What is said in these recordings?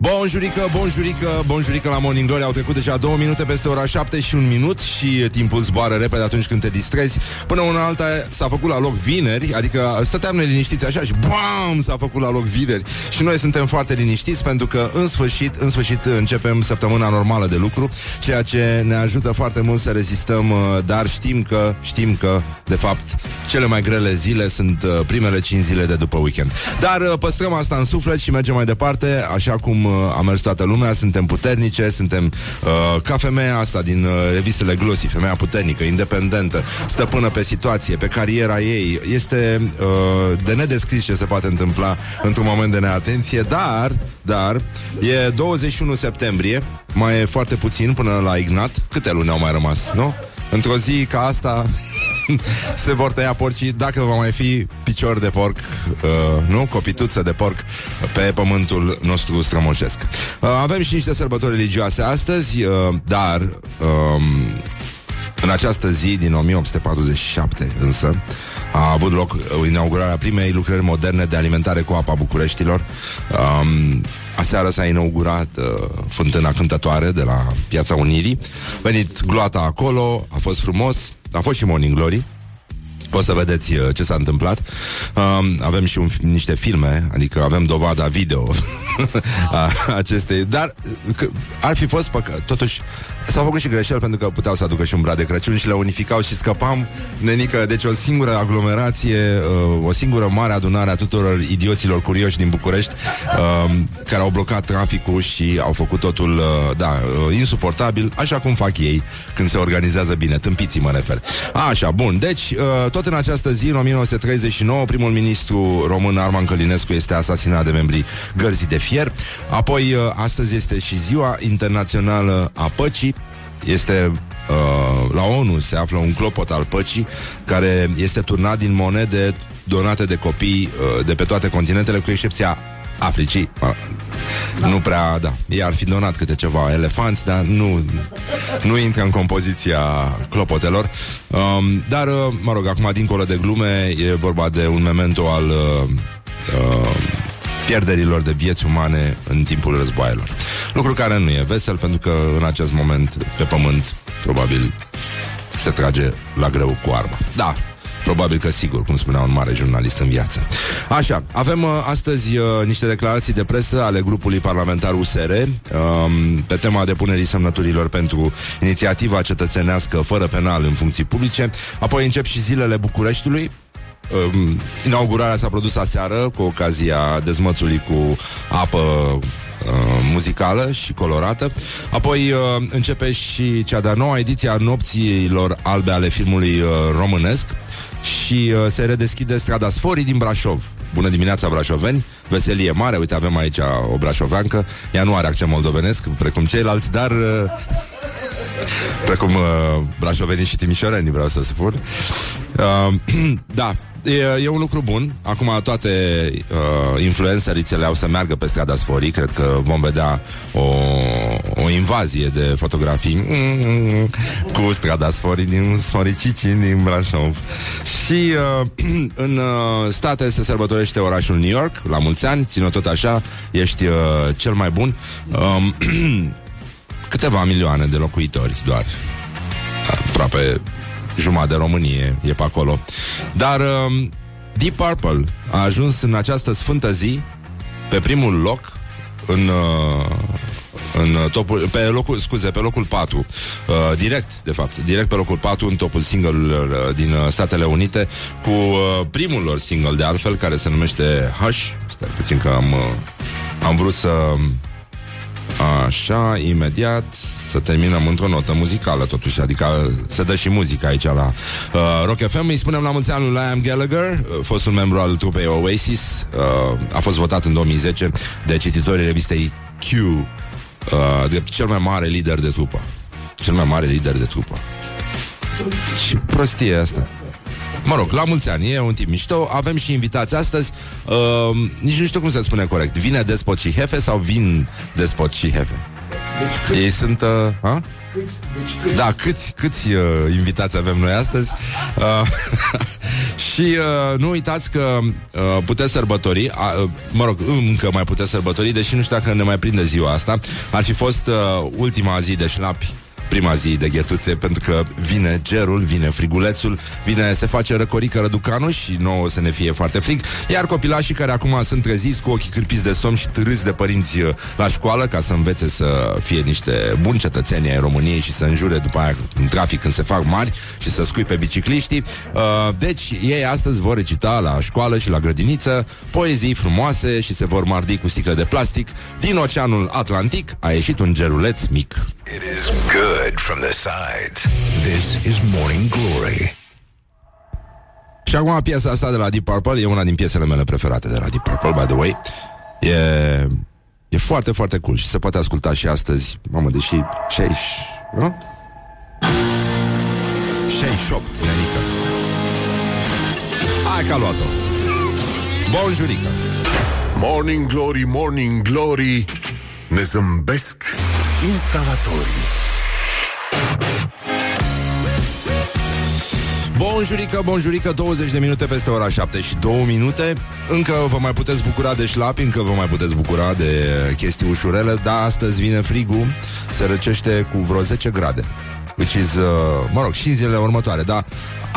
Bonjurică, bonjurică, bonjurică la Morning Glory. Au trecut deja două minute peste ora 7 și un minut Și timpul zboară repede atunci când te distrezi. Până una alta s-a făcut la loc vineri Adică stăteam neliniștiți așa și BAM! S-a făcut la loc vineri. Și noi suntem foarte liniștiți pentru că în sfârșit, în sfârșit începem săptămâna normală de lucru Ceea ce ne ajută foarte mult să rezistăm uh, Dar știm că, știm că, de fapt, cele mai grele zile sunt uh, primele 5 zile de după weekend. Dar uh, păstrăm asta în suflet și mergem mai departe Așa cum a mers toată lumea, suntem puternice, suntem uh, ca femeia asta din uh, revistele Glossy, femeia puternică, independentă, stăpână pe situație, pe cariera ei. Este uh, de nedescris ce se poate întâmpla într-un moment de neatenție, dar, dar, e 21 septembrie, mai e foarte puțin până la Ignat. Câte luni au mai rămas, nu? Într-o zi ca asta se vor tăia porcii dacă va mai fi picior de porc, uh, nu? Copituță de porc pe pământul nostru strămoșesc. Uh, avem și niște sărbători religioase astăzi, uh, dar uh, în această zi din 1847 însă a avut loc inaugurarea primei lucrări moderne de alimentare cu apa Bucureștilor. Um, Aseară s-a inaugurat uh, fântâna cântătoare de la Piața Unirii. Venit gloata acolo, a fost frumos, a fost și Morning Glory. O să vedeți uh, ce s-a întâmplat. Uh, avem și un, niște filme, adică avem dovada video a acestei. Dar că, ar fi fost păcă, totuși S-au făcut și greșeli pentru că puteau să aducă și un brad de Crăciun și le unificau și scăpam, nenică, deci o singură aglomerație, uh, o singură mare adunare a tuturor idioților curioși din București uh, care au blocat traficul și au făcut totul, uh, da, uh, insuportabil, așa cum fac ei când se organizează bine, tâmpiții mă refer. Așa, bun, deci uh, tot în această zi, în 1939, primul ministru român Arman Călinescu este asasinat de membrii Gărzii de Fier, apoi uh, astăzi este și ziua internațională a păcii, este uh, la ONU se află un clopot al păcii care este turnat din monede donate de copii uh, de pe toate continentele, cu excepția Africii. Uh, nu prea, da. Ei ar fi donat câte ceva elefanți, dar nu, nu intră în compoziția clopotelor. Um, dar, uh, mă rog, acum, dincolo de glume, e vorba de un memento al uh, uh, pierderilor de vieți umane în timpul războaielor. Lucru care nu e vesel, pentru că în acest moment, pe pământ, probabil se trage la greu cu arma. Da, Probabil că sigur, cum spunea un mare jurnalist în viață. Așa, avem uh, astăzi uh, niște declarații de presă ale grupului parlamentar USR uh, pe tema depunerii semnăturilor pentru inițiativa cetățenească fără penal în funcții publice. Apoi încep și zilele Bucureștiului, um, inaugurarea s-a produs aseară cu ocazia dezmățului cu apă uh, muzicală și colorată. Apoi uh, începe și cea de-a noua ediție a nopților albe ale filmului uh, românesc și uh, se redeschide strada Sforii din Brașov. Bună dimineața, brașoveni! Veselie mare, uite, avem aici o brașoveancă. Ea nu are accent moldovenesc, precum ceilalți, dar... Uh, precum uh, brașovenii și timișorenii, vreau să spun. Uh, da, e, e un lucru bun. Acum toate uh, influențărițele au să meargă pe strada Sforii. Cred că vom vedea o, o invazie de fotografii mm, cu strada Sforii din Sforicici din Brașov. Și uh, în uh, state se sărbătorește orașul New York, la mulți ani, ține tot așa, ești uh, cel mai bun. Uh, câteva milioane de locuitori doar. Aproape jumătate de Românie e pe acolo. Dar um, Deep Purple a ajuns în această sfântă zi pe primul loc în uh, în topul, pe locul, scuze, pe locul 4 uh, direct, de fapt, direct pe locul 4 în topul single uh, din uh, Statele Unite cu uh, primul lor single de altfel care se numește Hush. Stai puțin că am uh, am vrut să așa, imediat să terminăm într-o notă muzicală totuși, adică se dă și muzică aici la uh, Rock FM. Îi spunem la mulți ani lui Liam Gallagher, uh, fostul membru al trupei Oasis, uh, a fost votat în 2010 de cititorii revistei Q uh, de cel mai mare lider de trupă. Cel mai mare lider de trupă. Și prostie asta. Mă rog, la mulți ani, e un timp mișto Avem și invitați astăzi uh, Nici nu știu cum se spune corect Vine despot și hefe sau vin despot și hefe? Deci cât? Ei sunt... Uh, ha? Câți? Deci câți? Da, câți, câți uh, invitați avem noi astăzi uh, Și uh, nu uitați că uh, puteți sărbători, uh, mă rog, încă mai puteți sărbători, deși nu știu dacă ne mai prinde ziua asta. Ar fi fost uh, ultima zi de șlapi prima zi de ghetuțe Pentru că vine gerul, vine frigulețul Vine, se face răcorică răducanul Și nouă o să ne fie foarte frig. Iar copilașii care acum sunt treziți Cu ochii cârpiți de somn și târâți de părinți uh, La școală ca să învețe să fie niște buni cetățeni ai României Și să înjure după aia în trafic când se fac mari Și să scui pe bicicliștii. Uh, Deci ei astăzi vor recita la școală și la grădiniță Poezii frumoase și se vor mardi cu sticle de plastic Din Oceanul Atlantic. A ieșit un geruleț mic It is good from the sides. This is Morning Glory. Și acum piesa asta de la Deep Purple e una din piesele mele preferate de la Deep Purple, by the way. E, e foarte, foarte cool și se poate asculta și astăzi. Mamă, deși 60, nu? 68, nenică. Hai că a luat-o. Bun jurică. Morning Glory, Morning Glory, ne zâmbesc instalatorii. Bonjurică, bonjurică, 20 de minute peste ora 7 și 2 minute Încă vă mai puteți bucura de șlapi, încă vă mai puteți bucura de chestii ușurele Dar astăzi vine frigul, se răcește cu vreo 10 grade Which is, uh, mă rog, și în zilele următoare Dar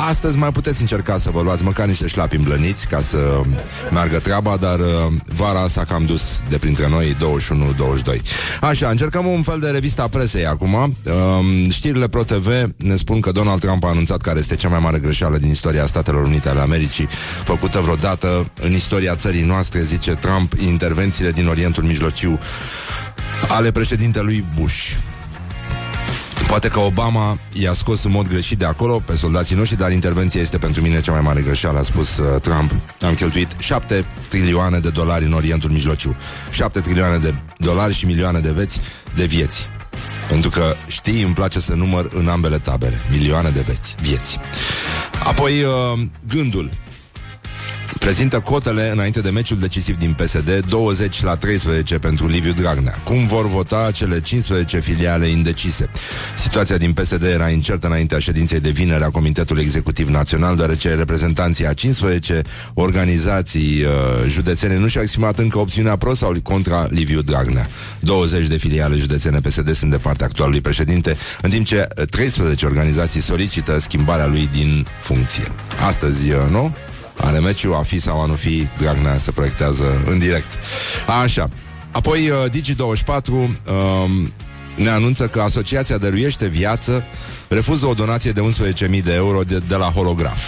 Astăzi mai puteți încerca să vă luați măcar niște șlapi îmblăniți ca să meargă treaba, dar uh, vara s-a cam dus de printre noi 21-22. Așa, încercăm un fel de revista presei acum. Uh, știrile ProTV ne spun că Donald Trump a anunțat care este cea mai mare greșeală din istoria Statelor Unite ale Americii, făcută vreodată în istoria țării noastre, zice Trump, intervențiile din Orientul Mijlociu ale președintelui Bush. Poate că Obama i-a scos în mod greșit de acolo pe soldații noștri, dar intervenția este pentru mine cea mai mare greșeală, a spus uh, Trump. Am cheltuit 7 trilioane de dolari în Orientul Mijlociu. 7 trilioane de dolari și milioane de veți de vieți. Pentru că, știi, îmi place să număr în ambele tabere. Milioane de veți, vieți. Apoi, uh, gândul prezintă cotele înainte de meciul decisiv din PSD 20 la 13 pentru Liviu Dragnea. Cum vor vota cele 15 filiale indecise? Situația din PSD era incertă înaintea ședinței de vinere a Comitetului Executiv Național, deoarece reprezentanții a 15 organizații uh, județene nu și-au exprimat încă opțiunea pro sau contra Liviu Dragnea. 20 de filiale județene PSD sunt de partea actualului președinte, în timp ce 13 organizații solicită schimbarea lui din funcție. Astăzi, uh, nu? Are meciul, a fi sau a nu fi, Dragnea se proiectează în direct. Așa. Apoi uh, Digi24 um, ne anunță că Asociația Dăruiește Viață refuză o donație de 11.000 de euro de, de la holograf.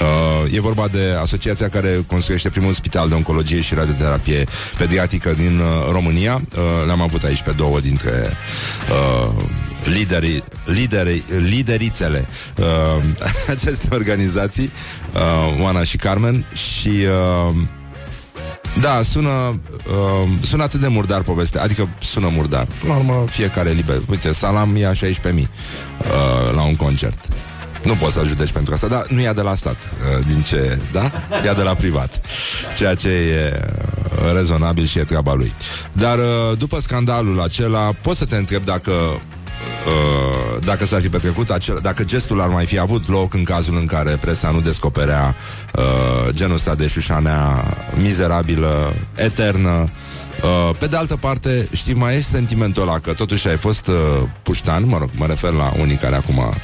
Uh, e vorba de asociația care construiește primul spital de oncologie și radioterapie pediatrică din uh, România. Uh, le-am avut aici pe două dintre uh, liderii, liderii, liderițele uh, aceste organizații, uh, Oana și Carmen, și uh, da, sună, uh, sună atât de murdar povestea, adică sună murdar. La urmă, fiecare liber. Uite, Salam ia 16.000 uh, la un concert. Nu poți să-l judești pentru asta, dar nu ia de la stat, uh, din ce, da? Ia de la privat. Ceea ce e uh, rezonabil și e treaba lui. Dar uh, după scandalul acela, poți să te întreb dacă Uh, dacă s-ar fi petrecut acel, dacă gestul ar mai fi avut loc în cazul în care presa nu descoperea uh, genul ăsta de șușanea mizerabilă, eternă, Uh, pe de altă parte, știi, mai este sentimentul ăla că totuși ai fost uh, puștan, mă rog, mă refer la unii care acum uh,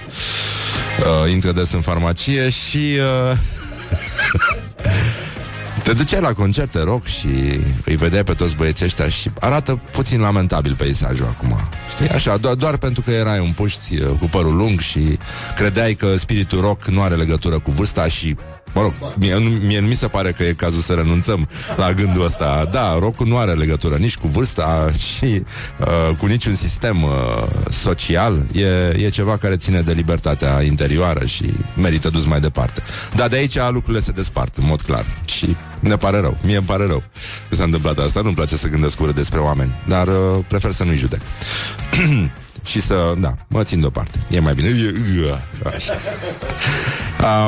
intră des în farmacie și uh, te duceai la concerte rock și îi vedeai pe toți băieții ăștia și arată puțin lamentabil peisajul acum. Știi? Așa, doar, doar pentru că erai un puști uh, cu părul lung și credeai că spiritul rock nu are legătură cu vârsta și Mă rog, mie, mie nu mi se pare că e cazul să renunțăm la gândul ăsta. Da, rocul nu are legătură nici cu vârsta și uh, cu niciun sistem uh, social. E, e ceva care ține de libertatea interioară și merită dus mai departe. Dar de aici lucrurile se despart, în mod clar. Și ne pare rău. Mie îmi pare rău că s-a întâmplat asta. Nu-mi place să gândesc urât despre oameni, dar uh, prefer să nu-i judec. și să, da, mă țin deoparte. E mai bine. Așa.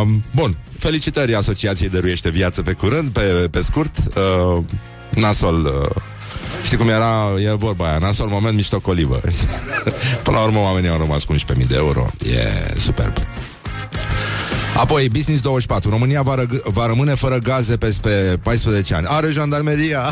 Um, bun, felicitări Asociației Dăruiește Viață pe curând, pe, pe scurt. Uh, nasol... Uh, Știi cum era, e vorba aia, nasol moment mișto colivă. Până la urmă oamenii au rămas cu 11.000 de euro. E superb. Apoi, Business 24. România va, răg- va rămâne fără gaze peste 14 ani. Are jandarmeria.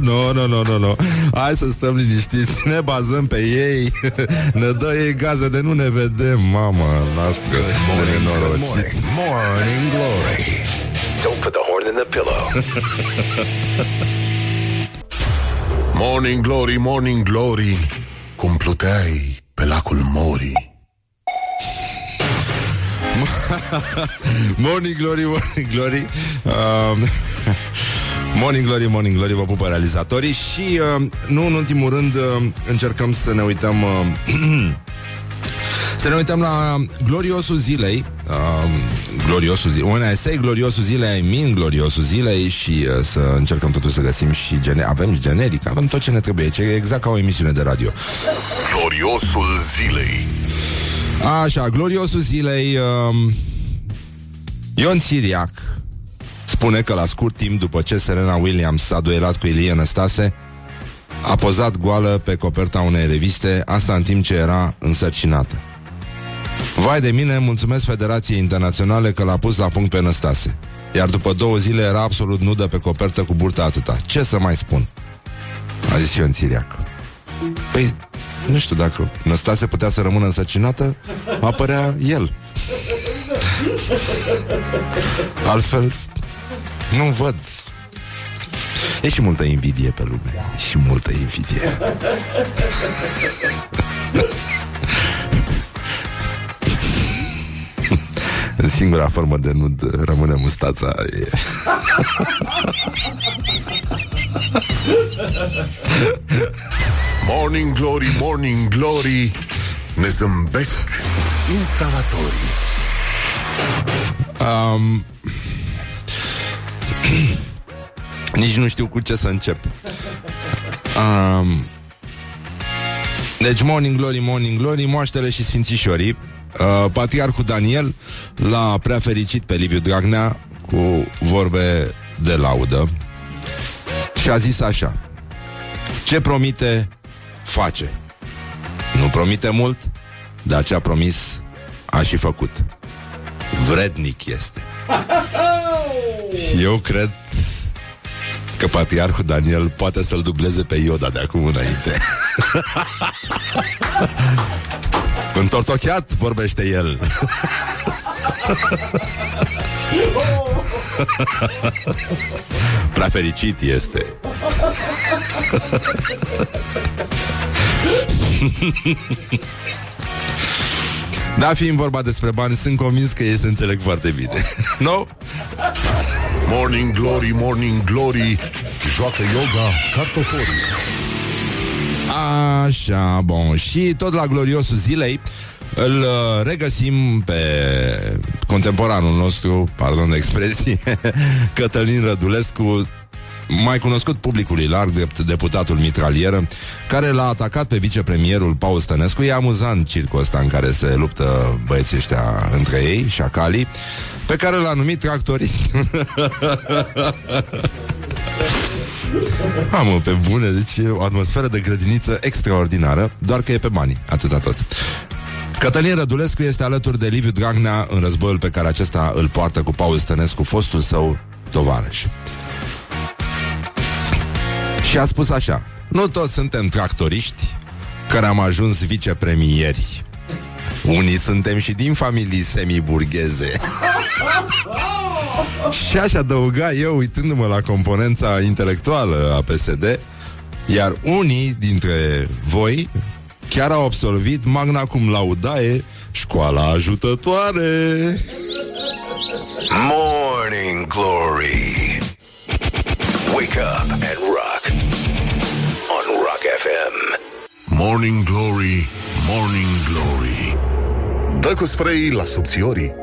Nu, nu, nu, nu, nu. Hai să stăm liniștiți. Ne bazăm pe ei. ne dă ei gaze de nu ne vedem, mama noastră. De nenorociți. Morning Glory. Don't put the horn in the pillow. morning Glory, Morning Glory. Cum pluteai pe lacul Mori. morning Glory, Morning Glory. Um, Morning Glory, Morning Glory Vă pupă realizatorii. Și uh, nu în ultimul rând uh, Încercăm să ne uităm uh, Să ne uităm la gloriosul zilei. Uh, Gloriosul zilei Un esei gloriosul zilei I mean gloriosul zilei Și uh, să încercăm totuși să găsim și gene- Avem generic, avem tot ce ne trebuie. Ce e exact ca o emisiune de radio. Gloriosul zilei. Așa, gloriosul zilei um, Ion Siriac Spune că la scurt timp după ce Serena Williams s-a duelat cu Ilie Năstase A pozat goală pe coperta unei reviste Asta în timp ce era însărcinată. Vai de mine, mulțumesc Federației Internaționale că l-a pus la punct pe Năstase. Iar după două zile era absolut nudă pe copertă cu burta atâta. Ce să mai spun? A zis Ion Siriac. Păi, nu știu dacă Năstase putea să rămână însărcinată Apărea el. Altfel Nu văd. E și multă invidie pe lume E și multă invidie. Singura formă de nud rămâne mustața e... Morning Glory, Morning Glory. Ne zâmbesc instalatorii. Um, nici nu știu cu ce să încep. Um, deci, Morning Glory, Morning Glory, moaștele și sfințișorii. Uh, Patriarhul Daniel l-a prea fericit pe Liviu Dragnea cu vorbe de laudă și a zis așa Ce promite, face Nu promite mult, dar ce a promis, a și făcut Vrednic este Eu cred că patriarhul Daniel poate să-l dubleze pe Ioda de acum înainte. Întortocheat vorbește el. Prea fericit este. Da, fiind vorba despre bani, sunt convins că ei se înțeleg foarte bine. no? Morning Glory, Morning Glory. Joacă yoga cartoforii. Așa, bun. Și tot la gloriosul zilei îl uh, regăsim pe contemporanul nostru, pardon de expresie, Cătălin Rădulescu, mai cunoscut publicului larg drept deputatul mitralieră, care l-a atacat pe vicepremierul Paul Stănescu. E amuzant circul ăsta în care se luptă băieții ăștia între ei, șacalii, pe care l-a numit tractorist. Am pe bune, deci e o atmosferă de grădiniță extraordinară, doar că e pe bani, atâta tot. Cătălin Rădulescu este alături de Liviu Dragnea în războiul pe care acesta îl poartă cu Paul Stănescu, fostul său tovarăș. Și a spus așa Nu toți suntem tractoriști Care am ajuns vicepremieri Unii suntem și din familii semiburgheze Și aș adăuga eu Uitându-mă la componența intelectuală a PSD Iar unii dintre voi Chiar au absolvit magna cum laudae Școala ajutătoare Morning Glory. Wake up and rock. On Rock FM. Morning Glory, Morning Glory. Dă cu spray la subțiorii.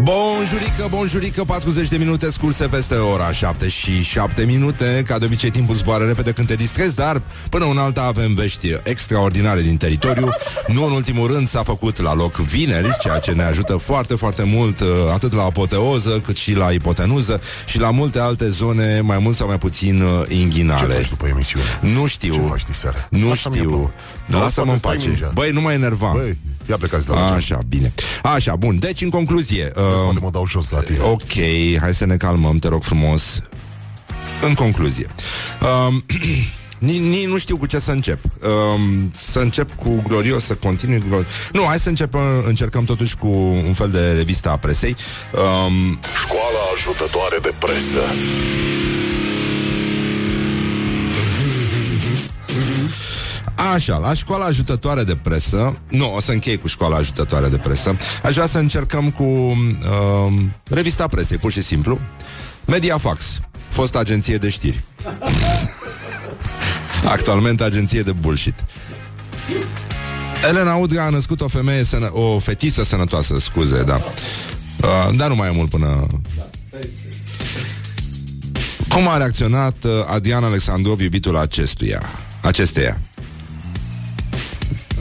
Bonjurică, bonjurică, 40 de minute scurse peste ora 7 și 7 minute Ca de obicei timpul zboară repede când te distrezi Dar până în alta avem vești extraordinare din teritoriu Nu în ultimul rând s-a făcut la loc vineri Ceea ce ne ajută foarte, foarte mult uh, Atât la apoteoză cât și la ipotenuză Și la multe alte zone Mai mult sau mai puțin uh, Ce inghinale faci după emisiune? Nu știu Ce faci diseară? Nu Asta mi-a știu plăcut. Lasă-mă Lasă-mă în stai pace mingea. Băi, nu mă enerva Băi. Ia plecați de la Așa, bine. Așa, bun. Deci, în concluzie... uh, Uh, mă dau jos la tine. ok, hai să ne calmăm, te rog frumos. În concluzie. Um, Nici ni, nu știu cu ce să încep. Um, să încep cu glorios, să continui glorios. Nu, hai să încep, încercăm totuși cu un fel de revista a presei. Um, Școala ajutătoare de presă. Așa, la școala ajutătoare de presă Nu, o să închei cu școala ajutătoare de presă Aș vrea să încercăm cu uh, Revista presei, pur și simplu. Mediafax, fost agenție de știri. Actualmente agenție de bullshit. Elena Udrea a născut o femeie sănă- O fetiță sănătoasă, scuze, da. Uh, Dar nu mai e mult până Cum a reacționat uh, Adrian Alexandrov, iubitul acestuia Acesteia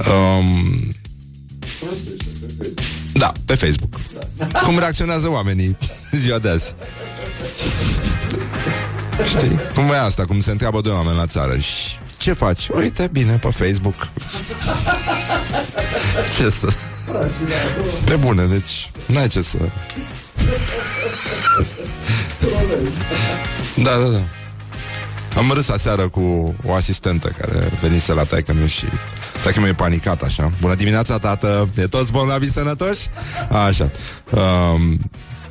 Um, da, pe Facebook. Cum reacționează oamenii ziua de azi. Știi? Cum e asta, cum se întreabă doi oameni la țară și ce faci? Uite, bine, pe Facebook. ce să... Pe bune, deci n-ai ce să... da, da, da. Am râs aseară cu o asistentă care venise la taică meu și taică meu e panicat așa. Bună dimineața, tată! E toți bolnavi sănătoși? Așa. Um,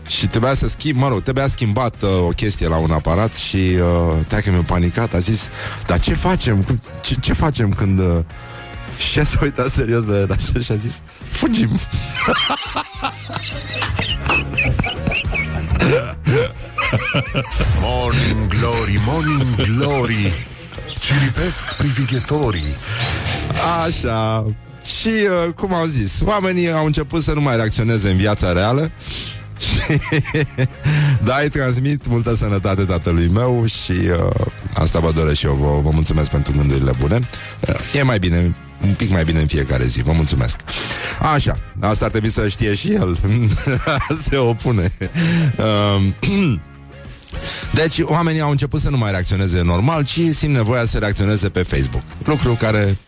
și trebuia să schimb, mă rog, trebuia schimbat uh, o chestie la un aparat și uh, taică meu panicat a zis, dar ce facem? Cum- Ce, ce facem când... Uh, și ea s-a uitat serios de de așa și a zis, fugim. Morning Glory, Morning Glory Ciripesc privighetorii Așa. Și, uh, cum au zis, oamenii au început să nu mai reacționeze în viața reală și da, îi transmit multă sănătate tatălui meu și uh, asta vă doresc și eu. Vă, vă mulțumesc pentru gândurile bune. Uh, e mai bine, un pic mai bine în fiecare zi. Vă mulțumesc. Așa, asta ar trebui să știe și el. Se opune. Uh, deci oamenii au început să nu mai reacționeze normal, ci simt nevoia să reacționeze pe Facebook. Lucru care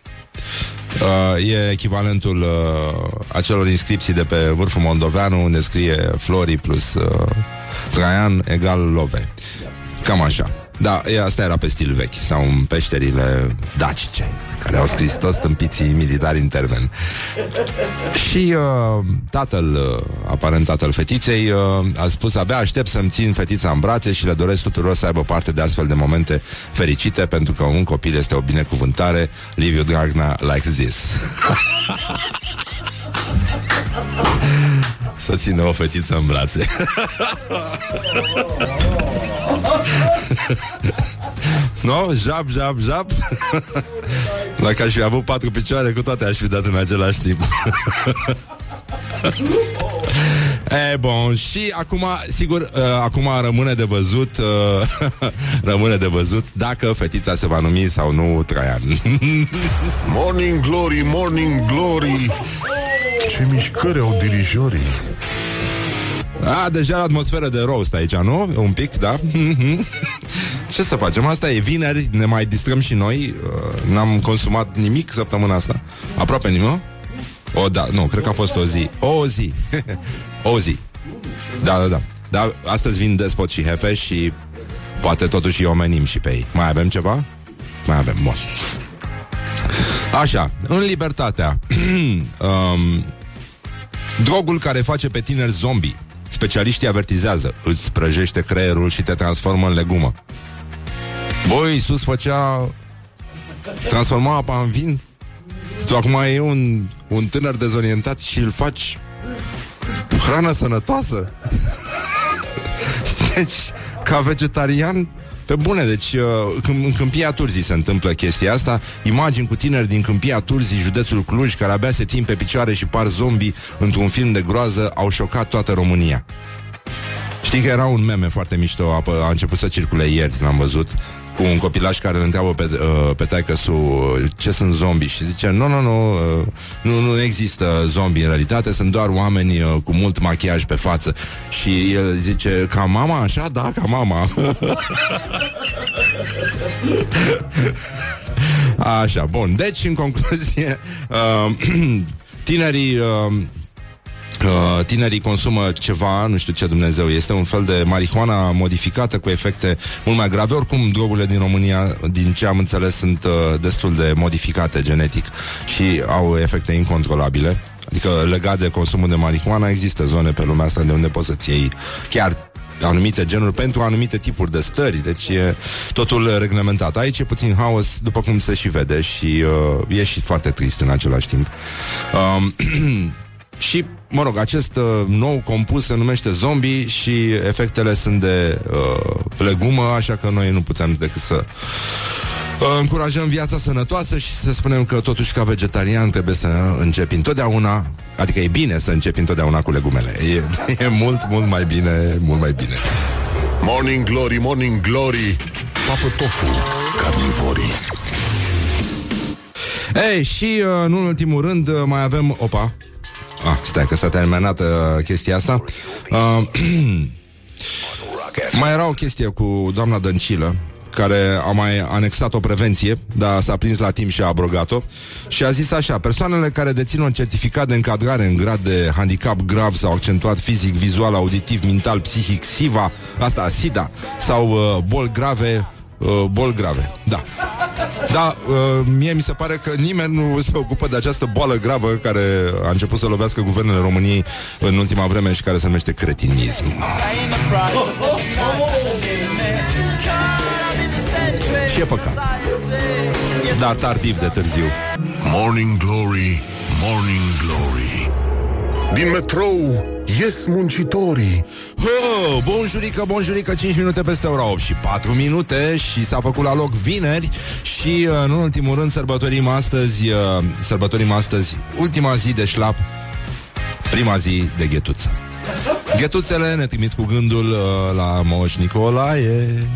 uh, e echivalentul uh, acelor inscripții de pe vârful Moldoveanu unde scrie Flori plus uh, Traian egal Love. Cam așa. Da, e, asta era pe stil vechi Sau în peșterile dacice Care au scris toți tâmpiții militari în termen. Și uh, tatăl, uh, aparent tatăl fetiței uh, A spus abia aștept să-mi țin fetița în brațe Și le doresc tuturor să aibă parte de astfel de momente fericite Pentru că un copil este o binecuvântare. Liviu Dragnea like this Să țină o fetiță în brațe. No? Jap, jap, jap. Dacă aș fi avut patru picioare Cu toate aș fi dat în același timp. E, bun, și acum, sigur, uh, acum rămâne de văzut uh, Rămâne de văzut Dacă fetița se va numi sau nu Traian. Morning Glory, Morning Glory Ce mișcări au dirijorii. A, deja atmosferă de roast aici, nu? Un pic, da? Ce să facem? Asta e vineri, ne mai distrăm și noi. Uh, N-am consumat nimic săptămâna asta. Aproape nimic O, da, nu, cred că a fost o zi. O zi. O zi. Da, da, da. Dar astăzi vin despot și hefe și Poate totuși îi omenim și pe ei. Mai avem ceva? Mai avem, bun Așa, în libertatea um, Drogul care face pe tineri zombie Specialiștii avertizează Îți sprăjește creierul și te transformă în legumă. Băi, Iisus făcea Transforma apa în vin? Tu acum e un, un tânăr dezorientat Și îl faci Hrană sănătoasă? Deci, ca vegetarian pe bune, deci uh, când, în Câmpia Turzii se întâmplă chestia asta. Imagini cu tineri din Câmpia Turzii, județul Cluj Care abia se țin pe picioare și par zombi Într-un film de groază Au șocat toată România. Știi că era un meme foarte mișto A, a început să circule ieri, l-am văzut cu un copilaș care îl întreabă pe, uh, pe taică su uh, ce sunt zombi și zice nu, nu, nu, uh, nu, nu există zombi în realitate, sunt doar oameni uh, cu mult machiaj pe față. Și el zice, ca mama așa? Da, ca mama. Așa, bun, deci în concluzie uh, tinerii... Uh, Uh, tinerii consumă ceva, nu știu ce Dumnezeu este, un fel de marihuana modificată cu efecte mult mai grave. Oricum, drogurile din România, din ce am înțeles, sunt uh, destul de modificate genetic și au efecte incontrolabile. Adică legat de consumul de marihuana există zone pe lumea asta de unde poți să-ți iei chiar anumite genuri pentru anumite tipuri de stări, deci e totul reglementat. Aici e puțin haos, după cum se și vede și uh, e și foarte trist în același timp. Uh, și, mă rog, acest uh, nou compus se numește zombie și efectele sunt de uh, legumă, așa că noi nu putem decât să uh, încurajăm viața sănătoasă și să spunem că totuși ca vegetarian trebuie să începi întotdeauna, adică e bine să începi întotdeauna cu legumele. E, e mult, mult mai bine, mult mai bine. Morning Glory, Morning Glory Papă tofu, carnivorii Ei, și uh, în ultimul rând uh, mai avem, opa, Ah, stai că s-a terminat uh, chestia asta. Uh, mai era o chestie cu doamna Dăncilă, care a mai anexat o prevenție, dar s-a prins la timp și a abrogat-o, și a zis așa, persoanele care dețin un certificat de încadrare în grad de handicap grav sau accentuat fizic, vizual, auditiv, mental, psihic, SIVA, asta, SIDA, sau uh, boli grave, uh, boli grave, da. Da, uh, mie mi se pare că nimeni nu se ocupă de această boală gravă care a început să lovească guvernele României în ultima vreme și care se numește cretinism. Și e păcat. Dar tardiv de târziu. Morning Glory, Morning Glory Din metrou ies muncitorii Oh, bonjurică, bonjurică, 5 minute peste ora 8 și 4 minute și s-a făcut la loc vineri și uh, în ultimul rând sărbătorim astăzi, uh, sărbătorim astăzi ultima zi de șlap, prima zi de ghetuță. Ghetuțele ne trimit cu gândul uh, la Moș Nicolae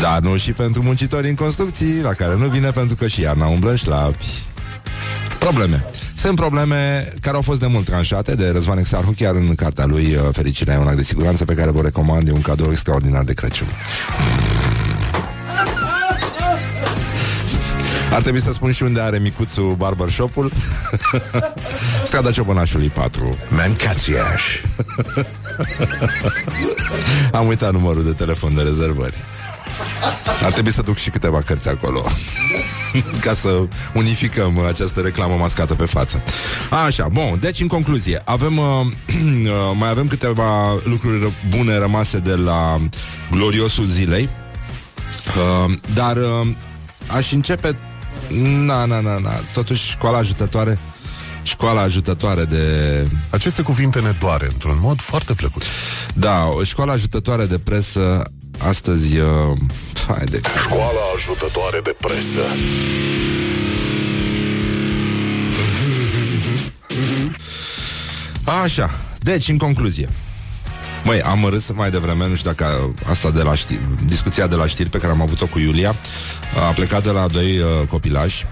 dar nu și pentru muncitori în construcții, la care nu vine pentru că și iarna umblă în șlapi. Probleme. Sunt probleme care au fost de mult tranșate de Răzvan Exarhu, chiar în cartea lui uh, Fericirea e un act de siguranță pe care vă recomand, e un cadou extraordinar de Crăciun. Ar trebui să spun și unde are micuțul barbershop-ul Strada Ciobănașului 4 Mancațiaș Am uitat numărul de telefon de rezervări Ar trebui să duc și câteva cărți acolo. Ca să unificăm această reclamă mascată pe față. Așa, bun, deci în concluzie Avem, uh, uh, mai avem câteva lucruri bune rămase de la gloriosul zilei. Uh, Dar uh, aș începe Na, na, na, na. Totuși școala ajutătoare Școala ajutătoare de... Aceste cuvinte ne doare într-un mod foarte plăcut. Da, o școală ajutătoare de presă Astăzi uh... Hai de... Școala ajutătoare de presă Așa, deci în concluzie Măi, am râs mai devreme, nu știu dacă asta de la știri, discuția de la știri pe care am avut-o cu Iulia a plecat de la doi uh, copilași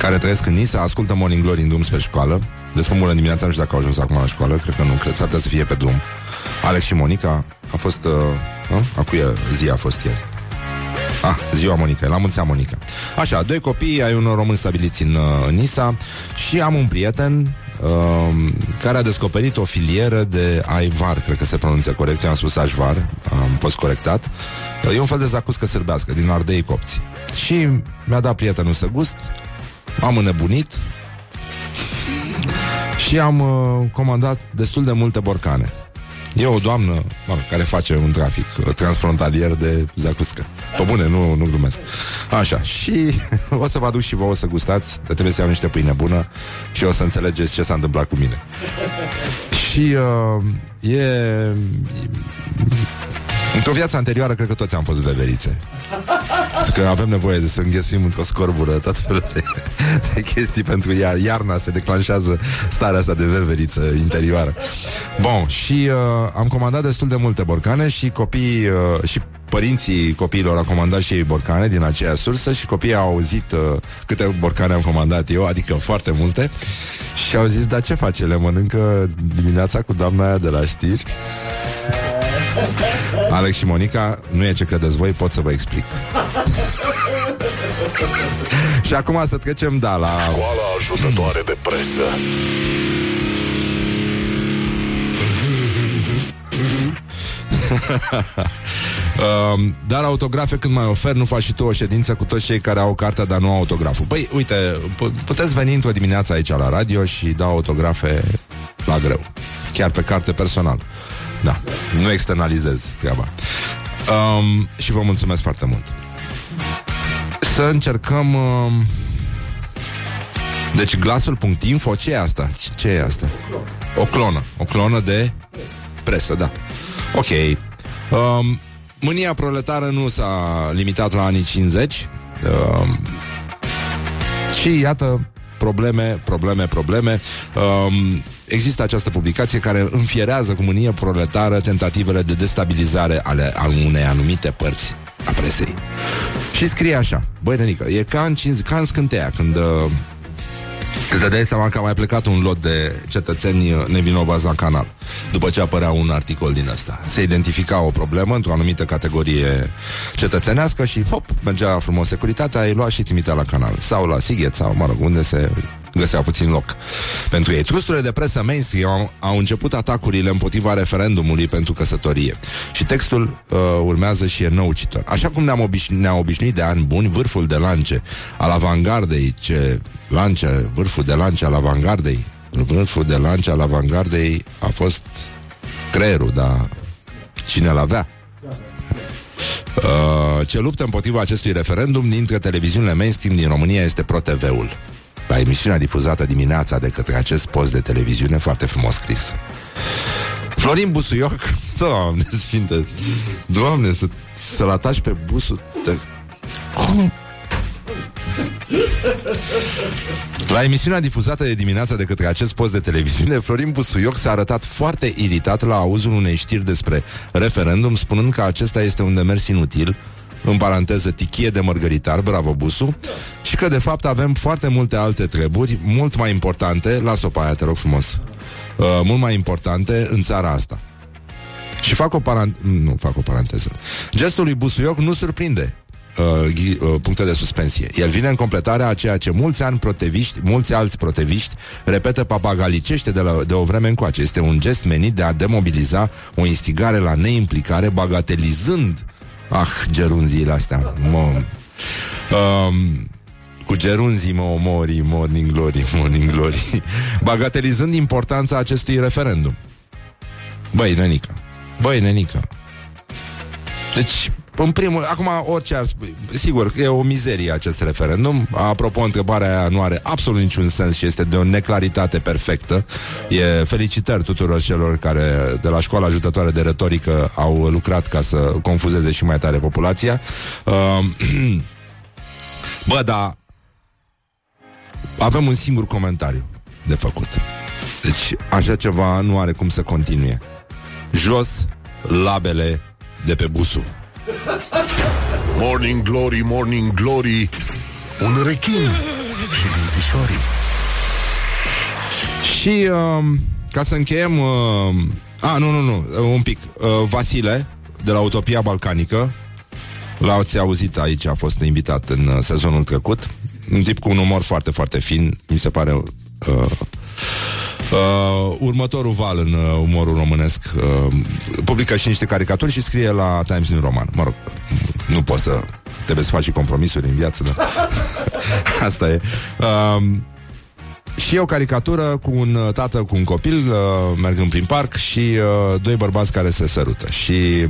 care trăiesc în Nisa, ascultă Morning Glory în drum spre școală. Le spun bună dimineața, nu știu dacă au ajuns acum la școală, cred că nu, cred, s-ar putea să fie pe drum. Alex și Monica a fost, uh, uh? a cui zi a fost ieri? Ah, ziua Monica, la mulți Monica. Așa, doi copii ai unor români stabiliți în, uh, în Nisa și am un prieten uh, care a descoperit o filieră de aivar, cred că se pronunță corect, eu am spus așvar, am fost corectat. E un fel de zacuscă sârbească, din ardei copți. Și mi-a dat prietenul să gust, am înnebunit și am uh, comandat destul de multe borcane. E o doamnă mă, care face un trafic uh, transfrontalier de zacuscă. Pe bune, nu, nu glumesc. Așa, și o să vă aduc și vă o să gustați, dar trebuie să iau niște pâine bună și o să înțelegeți ce s-a întâmplat cu mine. și uh, e... Într-o viață anterioară, cred că toți am fost veverițe. Că avem nevoie de să înghesuim într-o scorbură tot felul de, de chestii pentru ea. Iarna se declanșează starea asta de veveriță interioară. Bun, și uh, am comandat destul de multe borcane și copiii uh, și părinții copiilor au comandat și ei borcane din aceeași sursă și copiii au auzit uh, câte borcane am comandat eu, adică foarte multe, și au zis, dar ce face? Le mănâncă dimineața cu doamna aia de la știri? Alex și Monica, nu e ce credeți voi, pot să vă explic. și acum să trecem, da, la... Școala ajutătoare de presă. uh, dar autografe când mai ofer, nu faci și tu o ședință cu toți cei care au cartea, dar nu au autograful. Păi, uite, pu- puteți veni într-o dimineață aici la radio și da autografe la greu. Chiar pe carte personal. Da, nu externalizez treaba. Um, și vă mulțumesc foarte mult. Să încercăm... Um... Deci glasul.info, ce e asta? Ce e asta? O clonă. O clonă de presă, da. Ok. Um, mânia proletară nu s-a limitat la anii 50. Um, și iată probleme, probleme, probleme. Um, există această publicație care înfierează cu mânie proletară tentativele de destabilizare ale, ale unei anumite părți a presei. Și scrie așa, băi, nenică, e ca în, ca în scânteia, când uh, Îți dădeai seama că a mai plecat un lot de cetățeni nevinovați la canal După ce apărea un articol din ăsta. Se identifica o problemă într-o anumită categorie cetățenească Și hop, mergea frumos securitatea Îi lua și trimitea la canal. Sau la Sighet sau, mă rog, unde se găsea puțin loc pentru ei. Trusturile de presă mainstream au, au început atacurile împotriva referendumului pentru căsătorie. Și textul uh, urmează și e nou citor. Așa cum ne-am obișnu- ne obișnuit de ani buni, vârful de lance al avangardei, ce lance, vârful de lance al avangardei, vârful de lance al avangardei a fost creierul, dar cine l-avea? Uh, ce luptă împotriva acestui referendum dintre televiziunile mainstream din România este ProTV-ul la emisiunea difuzată dimineața de către acest post de televiziune foarte frumos scris. Florin Busuioc, doamne sfinte, doamne, să, să-l ataci pe busul de... Cum? La emisiunea difuzată de dimineața de către acest post de televiziune, Florin Busuioc s-a arătat foarte iritat la auzul unei știri despre referendum, spunând că acesta este un demers inutil, în paranteză tichie de mărgăritar, bravo Busu, și că de fapt avem foarte multe alte treburi mult mai importante, las-o pe aia, te rog frumos, uh, mult mai importante în țara asta. Și fac o paranteză, nu fac o paranteză. Gestul lui Busuioc nu surprinde, Uh, ghi, uh, puncte de suspensie. El vine în completarea a ceea ce mulți ani proteviști, mulți alți proteviști repetă papagalicește de, la, de o vreme încoace. Este un gest menit de a demobiliza o instigare la neimplicare, bagatelizând Ah, gerunziile astea mă, um, Cu gerunzii mă omori Morning glory, morning glory. Bagatelizând importanța acestui referendum. Băi, nenică. Băi, nenică. Deci, în primul, acum orice ar spui, sigur, e o mizerie acest referendum. Apropo, întrebarea aia nu are absolut niciun sens și este de o neclaritate perfectă. E felicitări tuturor celor care de la școala ajutătoare de retorică au lucrat ca să confuzeze și mai tare populația. Uh, bă, da, avem un singur comentariu de făcut. Deci, așa ceva nu are cum să continue. Jos labele de pe busul. Morning Glory, Morning Glory Un rechin Și dințișorii. Și uh, ca să încheiem uh, A, nu, nu, nu, uh, un pic. Uh, Vasile, de la Utopia Balcanică L-ați auzit aici, a fost invitat în uh, sezonul trecut. Un tip cu un umor foarte, foarte fin Mi se pare uh, Uh, următorul val în uh, umorul românesc uh, publică și niște caricaturi și scrie la Times New Roman. Mă rog, nu pot să... Trebuie să faci și compromisuri în viață, dar... Asta e. Uh, și e o caricatură cu un tată cu un copil uh, mergând prin parc și uh, doi bărbați care se sărută. Și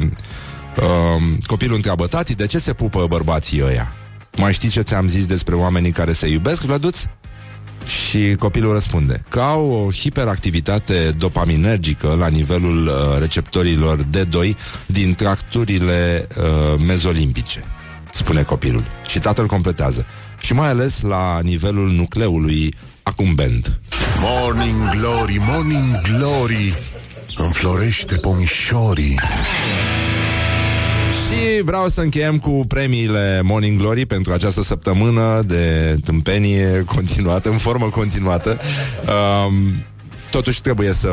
uh, copilul întreabă, tati, de ce se pupă bărbații ăia? Mai știi ce ți-am zis despre oamenii care se iubesc, Vlăduț? Și copilul răspunde că au o hiperactivitate dopaminergică la nivelul uh, receptorilor D2 din tracturile uh, mezolimbice, spune copilul. Și tatăl completează. Și mai ales la nivelul nucleului acumbent. Morning Glory, Morning Glory Înflorește pomișorii Și vreau să încheiem cu premiile Morning Glory pentru această săptămână de tâmpenie continuată, în formă continuată. Um, totuși trebuie să...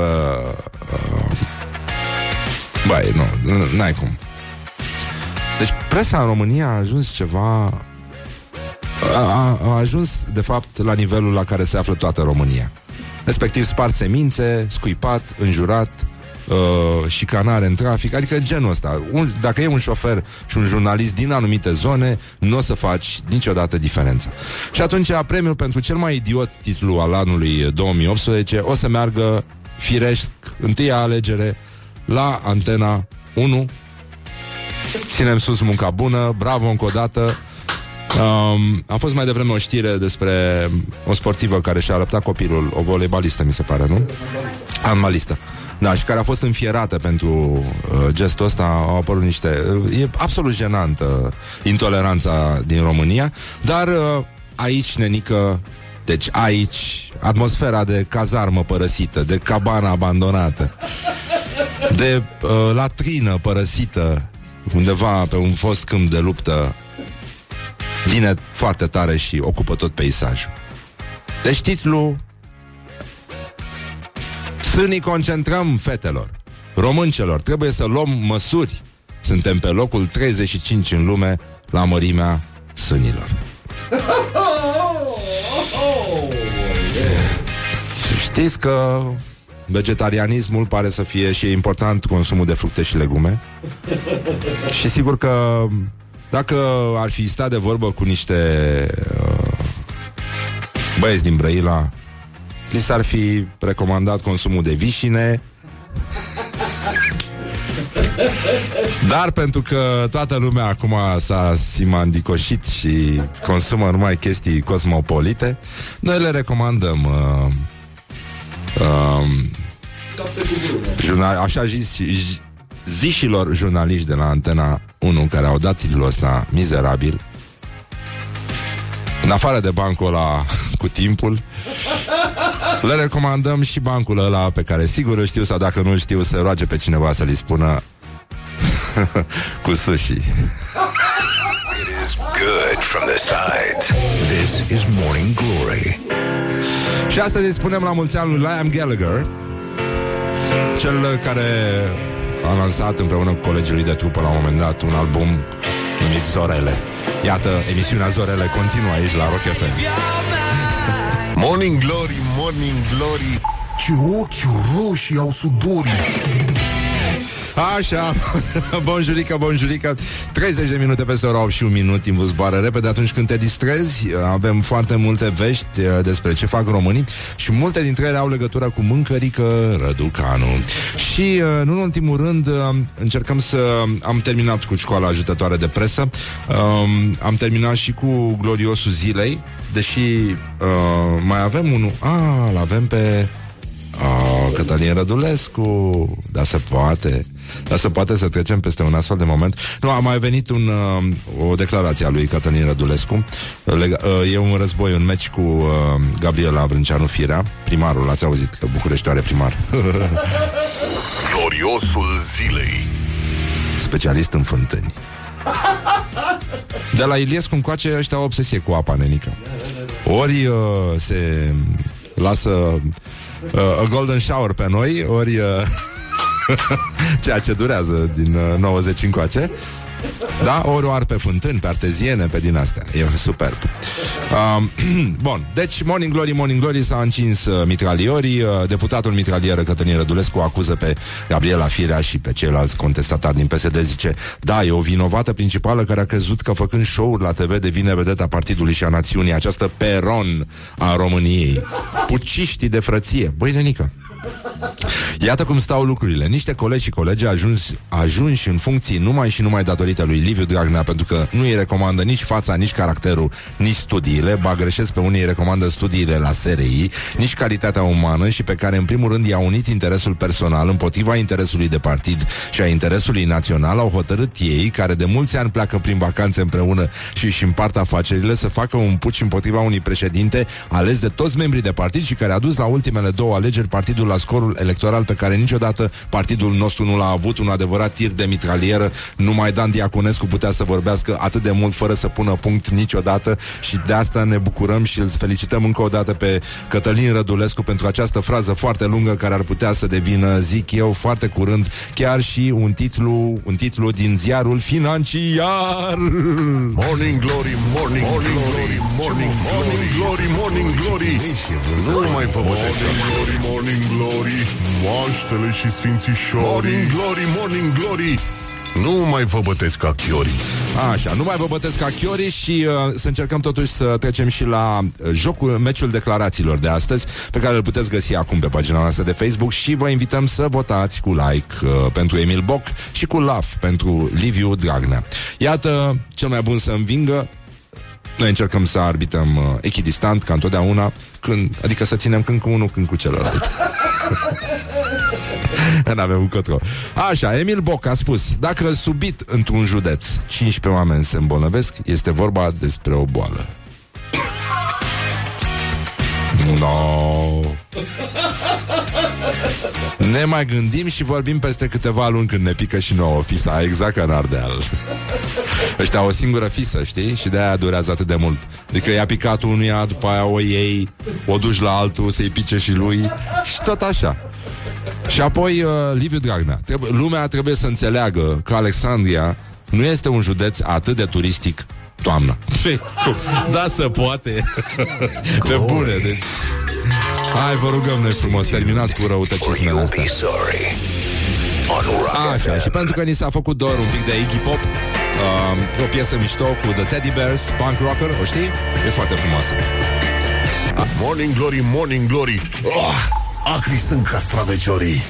Uh, băi, nu, n-ai cum. Deci presa în România a ajuns ceva a, a ajuns, de fapt, la nivelul la care se află toată România. Respectiv spart semințe, scuipat, înjurat, uh, șicanare în trafic, adică genul ăsta. Un, dacă e un șofer și un jurnalist din anumite zone, nu o să faci niciodată diferența. Și atunci premiul pentru cel mai idiot titlu al anului 2018 o să meargă firesc, întâia alegere, la Antena 1. Ținem sus munca bună, bravo încă o dată. Um, a fost mai devreme o știre despre o sportivă care și-a alăptat copilul, o voleibalistă, mi se pare, nu? Animalistă. Da, și care a fost înfierată pentru uh, gestul ăsta, au apărut niște... Uh, e absolut jenantă intoleranța din România, dar uh, aici, nenică, deci aici, atmosfera de cazarmă părăsită, de cabana abandonată, de uh, latrină părăsită undeva pe un fost câmp de luptă, vine foarte tare și ocupă tot peisajul. Deci titlul Sânii concentrăm, fetelor Româncelor, trebuie să luăm măsuri Suntem pe locul 35 în lume La mărimea sânilor Știți că vegetarianismul pare să fie și e important consumul de fructe și legume. și sigur că dacă ar fi stat de vorbă cu niște uh, băieți din Brăila, li s-ar fi recomandat consumul de vișine. Dar pentru că toată lumea acum s-a simandicoșit și consumă numai chestii cosmopolite, noi le recomandăm uh, uh, jurnal, așa zis, zișilor jurnaliști de la Antena 1 care au dat titlul ăsta mizerabil în afară de bancul ăla cu timpul Le recomandăm și bancul ăla Pe care sigur îl știu Sau dacă nu știu să roage pe cineva să-l spună Cu sushi good from the sides. This is Morning Glory. Și astăzi îi spunem la mulți ani lui Liam Gallagher, cel care a lansat împreună cu colegii lui de trupă la un moment dat un album numit Zorele. Iată, emisiunea Zorele continuă aici la Rock FM. morning Glory, Morning Glory Ce ochi roșii au sudorii Așa, bonjurică, bonjurică. 30 de minute peste ora 8 și un minut Timpul zboară repede. Atunci când te distrezi Avem foarte multe vești uh, despre ce fac românii Și multe dintre ele au legătură cu mâncărică Răducanu. Și, uh, nu în ultimul rând, uh, încercăm să... Am terminat cu școala ajutătoare de presă. Um, Am terminat și cu gloriosul zilei Deși uh, mai avem unul. Ah, l-avem pe... Oh, Cătălin Rădulescu Da, se poate dar se poate să trecem peste un astfel de moment. Nu, a mai venit un, uh, o declarație a lui Cătălin Rădulescu. Lega, uh, e un război, un meci cu uh, Gabriela Brânceanu Firea, primarul, ați auzit că București are primar. Gloriosul zilei. Specialist în fântâni. De la Iliescu încoace ăștia au obsesie cu apa, nenică. Ori uh, se lasă uh, a golden shower pe noi, ori uh, Ceea ce durează din uh, 90 încoace. Da? Ori o pe fântâni, pe arteziene, pe din astea. E superb. Um, bun, deci Morning Glory, Morning Glory s-a încins uh, mitraliorii. Uh, deputatul mitralieră Cătălin Rădulescu acuză pe Gabriela Firea și pe ceilalți contestatari din PSD. Zice, da, e o vinovată principală care a crezut că făcând show-uri la TV devine vedeta partidului și a națiunii, această peron a României. Puciștii de frăție. Băi, nenică, Iată cum stau lucrurile. Niște colegi și colegi ajuns, ajunși în funcții numai și numai datorită lui Liviu Dragnea, pentru că nu îi recomandă nici fața, nici caracterul, nici studiile, ba greșesc pe unii îi recomandă studiile la SRI, nici calitatea umană și pe care în primul rând i-a unit interesul personal împotriva interesului de partid și a interesului național, au hotărât ei, care de mulți ani pleacă prin vacanțe împreună și își împart afacerile, să facă un puci împotriva unui președinte ales de toți membrii de partid și care a dus la ultimele două alegeri partidul la scorul electoral pe care niciodată partidul nostru nu l-a avut, un adevărat tir de mitralieră. Numai Dan Diaconescu putea să vorbească atât de mult fără să pună punct niciodată și de asta ne bucurăm și îl felicităm încă o dată pe Cătălin Rădulescu pentru această frază foarte lungă care ar putea să devină, zic eu, foarte curând, chiar și un titlu, un titlu din ziarul financiar. Morning Glory, Morning, morning Glory, Morning, morning Glory, Morning Glory. Nu mai vă bătesc Morning Glory, Morning Glory, moaștele și sfințișorii. Morning Glory, Morning Glory. Nu mai vă bătesc ca chiori. Așa, nu mai vă bătesc ca chiori și uh, să încercăm totuși să trecem și la uh, jocul, meciul declarațiilor de astăzi, pe care îl puteți găsi acum pe pagina noastră de Facebook și vă invităm să votați cu like uh, pentru Emil Boc și cu love pentru Liviu Dragnea. Iată, cel mai bun să învingă noi încercăm să arbităm uh, echidistant, ca întotdeauna, când, adică să ținem când cu unul, când cu celălalt. Nu avem un cotro. Așa, Emil Boc a spus, dacă subit într-un județ 15 oameni se îmbolnăvesc, este vorba despre o boală. No. Ne mai gândim și vorbim peste câteva luni când ne pică și nouă fisa, exact ca în Ardeal. Ăștia au o singură fisă, știi? Și de-aia durează atât de mult. Adică i-a picat unuia, după aia o iei, o duci la altul, să-i pice și lui și tot așa. Și apoi uh, Liviu Dragnea. Trebuie, lumea trebuie să înțeleagă că Alexandria nu este un județ atât de turistic toamna. da, să poate. Pe bune, deci... Hai, vă rugăm noi frumos, terminați cu răutăcismele astea. Așa, și pentru că ni s-a făcut dor un pic de Iggy Pop, uh, o piesă mișto cu The Teddy Bears, Punk Rocker, o știi? E foarte frumoasă. Morning Glory, Morning Glory. Oh, acri sunt castraveciorii.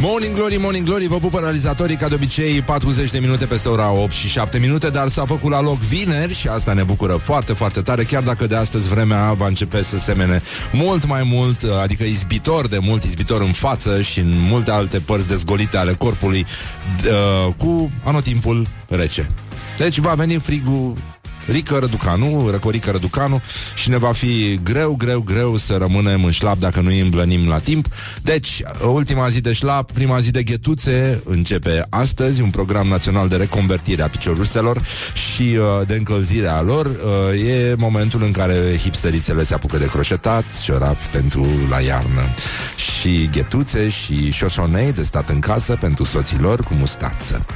Morning Glory, Morning Glory, vă pupă realizatorii ca de obicei 40 de minute peste ora 8 și 7 minute, dar s-a făcut la loc vineri și asta ne bucură foarte, foarte tare, chiar dacă de astăzi vremea va începe să semene mult mai mult, adică izbitor de mult, izbitor în față și în multe alte părți dezgolite ale corpului, uh, cu anotimpul rece. Deci va veni frigul Rică Răducanu, Răcorică Răducanu și ne va fi greu, greu, greu să rămânem în șlap dacă nu îi îmblănim la timp. Deci, ultima zi de șlap, prima zi de ghetuțe începe astăzi, un program național de reconvertire a picioruselor și uh, de încălzire a lor. Uh, e momentul în care hipsterițele se apucă de croșetat, ciorapi pentru la iarnă și ghetuțe și șoșonei de stat în casă pentru soților cu mustață.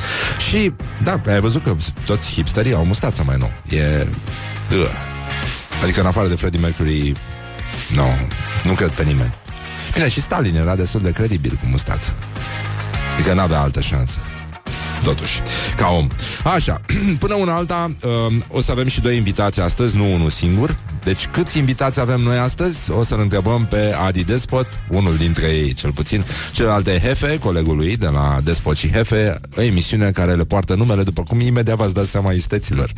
Și, da, ai văzut că toți hipsterii au mustață mai nou. E e... Uh. Adică în afară de Freddie Mercury Nu, no, nu cred pe nimeni. Bine, și Stalin era destul de credibil cu mustață Adică n-avea altă șansă Totuși, ca om. Așa, până una alta uh, O să avem și doi invitați astăzi, nu unul singur. Deci câți invitați avem noi astăzi? O să-l întrebăm pe Adi Despot Unul dintre ei, cel puțin. Celălalt e Hefe, colegul lui de la Despot și Hefe O emisiune care le poartă numele După cum imediat v-ați dat seama isteților.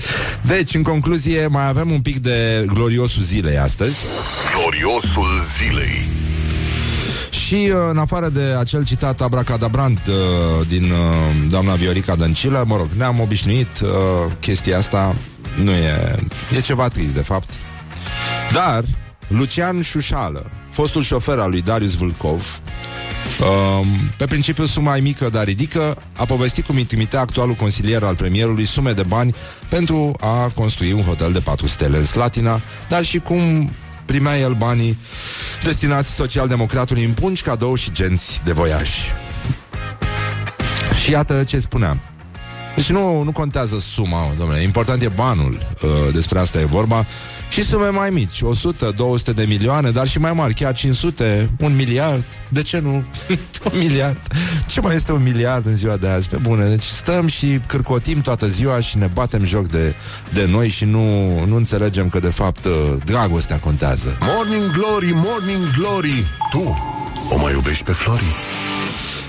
Deci, în concluzie, mai avem un pic de gloriosul zilei astăzi. Gloriosul zilei și uh, în afară de acel citat abracadabrant uh, din uh, doamna Viorica Dăncilă, mă rog, ne-am obișnuit uh, chestia asta, nu e... e ceva trist, de fapt. Dar Lucian Șușală, fostul șofer al lui Darius Vulcov, Um, pe principiu suma mai mică, dar ridică, a povestit cum intimite actualul consilier al premierului sume de bani pentru a construi un hotel de 4 stele în Slatina, dar și cum primea el banii destinați social-democratului în pungi, cadou și genți de voiași. Și iată ce spuneam. Deci nu, nu contează suma, domnule, important e banul. Uh, despre asta e vorba. Și sume mai mici, 100, 200 de milioane, dar și mai mari, chiar 500, un miliard. De ce nu? un miliard. Ce mai este un miliard în ziua de azi? Pe bune, deci stăm și cârcotim toată ziua și ne batem joc de, de noi și nu, nu înțelegem că de fapt uh, dragostea contează. Morning Glory, Morning Glory, tu o mai iubești pe Flori?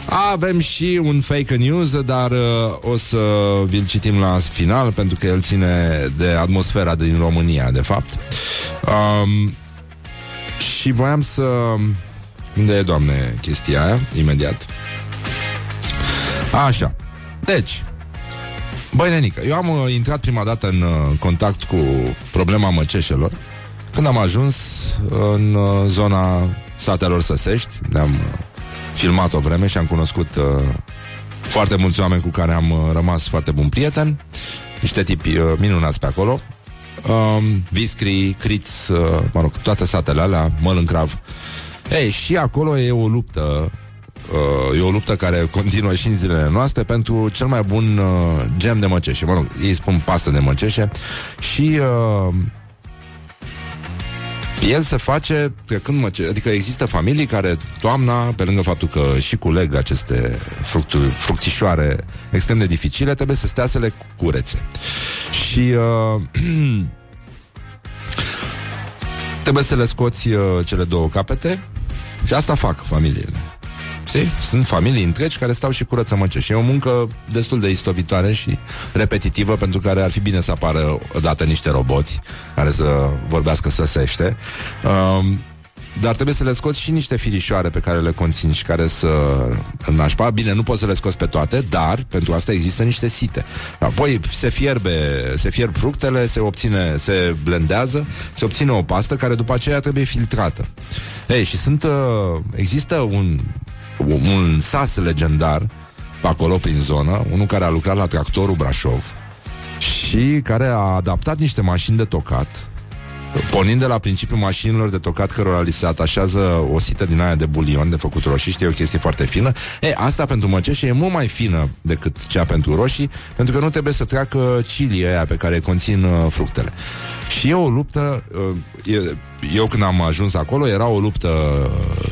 Avem și un fake news, dar uh, o să vi-l citim la final, pentru că el ține de atmosfera din România, de fapt. Um, și voiam să... Unde e, doamne, chestia aia? Imediat. Așa. Deci, Băi, nenică, eu am uh, intrat prima dată în uh, contact cu problema măceșelor când am ajuns în uh, zona satelor săsești. Ne-am uh, filmat o vreme și am cunoscut uh, foarte mulți oameni cu care am uh, rămas foarte bun prieten. Niște tipi uh, minunați pe acolo. Um, Viscri, Criț, uh, mă rog, toate satele alea, Mălâncrav. Ei, și acolo e o luptă uh, e o luptă care continuă și în zilele noastre pentru cel mai bun uh, gem de măceșe. Mă rog, ei spun pastă de măceșe și uh, el se face când mă, adică există familii care toamna, pe lângă faptul că și culeg aceste fructuri, fructișoare extrem de dificile, trebuie să stea să le curețe. Și uh, trebuie să le scoți uh, cele două capete și asta fac familiile. Știi? Sunt familii întregi care stau și curăță măcești. E o muncă destul de istovitoare și repetitivă pentru care ar fi bine să apară odată niște roboți care să vorbească săsește. Um, dar trebuie să le scoți și niște firișoare pe care le conțin și care să nașpa. Bine, nu poți să le scoți pe toate, dar pentru asta există niște site. Apoi se fierbe, se fierb fructele, se obține, se blendează, se obține o pastă care după aceea trebuie filtrată. Ei, și sunt, uh, există un un sas legendar pe acolo, prin zonă, unul care a lucrat la tractorul Brașov și care a adaptat niște mașini de tocat Pornind de la principiul mașinilor de tocat cărora li se atașează o sită din aia de bulion de făcut roșii, știi, e o chestie foarte fină. E, asta pentru măceșe e mult mai fină decât cea pentru roșii, pentru că nu trebuie să treacă cilii aia pe care conțin uh, fructele. Și e o luptă, uh, e, eu când am ajuns acolo, era o luptă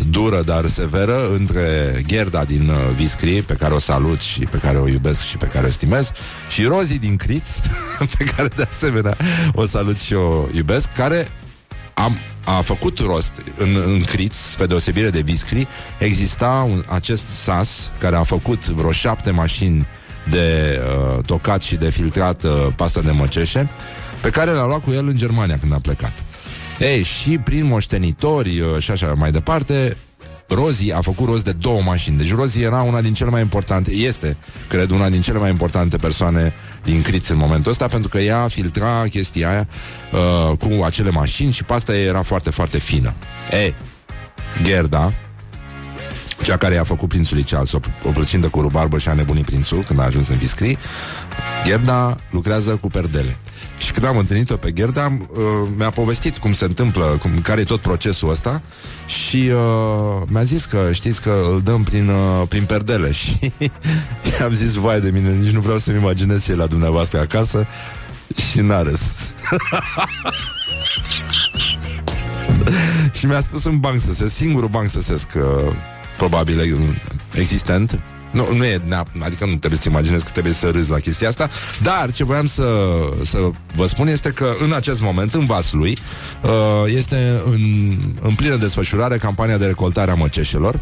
dură, dar severă, între Gerda din uh, Viscri, pe care o salut și pe care o iubesc și pe care o stimez, și Rozi din Criț, pe care de asemenea o salut și o iubesc, care am, a făcut rost. În, în Criț, pe deosebire de Viscri, exista un, acest sas care a făcut vreo șapte mașini de uh, tocat și de filtrat uh, pastă de măceșe, pe care l-a luat cu el în Germania când a plecat. Ei, și prin moștenitori uh, și așa mai departe, Rozi a făcut rost de două mașini. Deci Rozi era una din cele mai importante, este, cred, una din cele mai importante persoane din Criț în momentul ăsta, pentru că ea filtra chestia aia uh, cu acele mașini și pasta era foarte, foarte fină. Ei, Gerda, cea care i-a făcut prințului Charles o, o plăcindă cu rubarbă și a nebunit prințul când a ajuns în Viscri, Gerda lucrează cu perdele. Și când am întâlnit-o pe Gerda, uh, mi-a povestit cum se întâmplă, cum, care e tot procesul ăsta. Și uh, mi-a zis că știți că îl dăm prin, uh, prin perdele. Și am zis, vai de mine, nici nu vreau să-mi imaginez ce e la dumneavoastră acasă. Și n-a râs. și mi-a spus un banc să se, singurul banc să se uh, probabil existent, nu, nu e, adică nu trebuie să imaginezi că trebuie să râzi la chestia asta, dar ce voiam să, să vă spun este că în acest moment, în Vaslui, uh, este în, în plină desfășurare campania de recoltare a măceșelor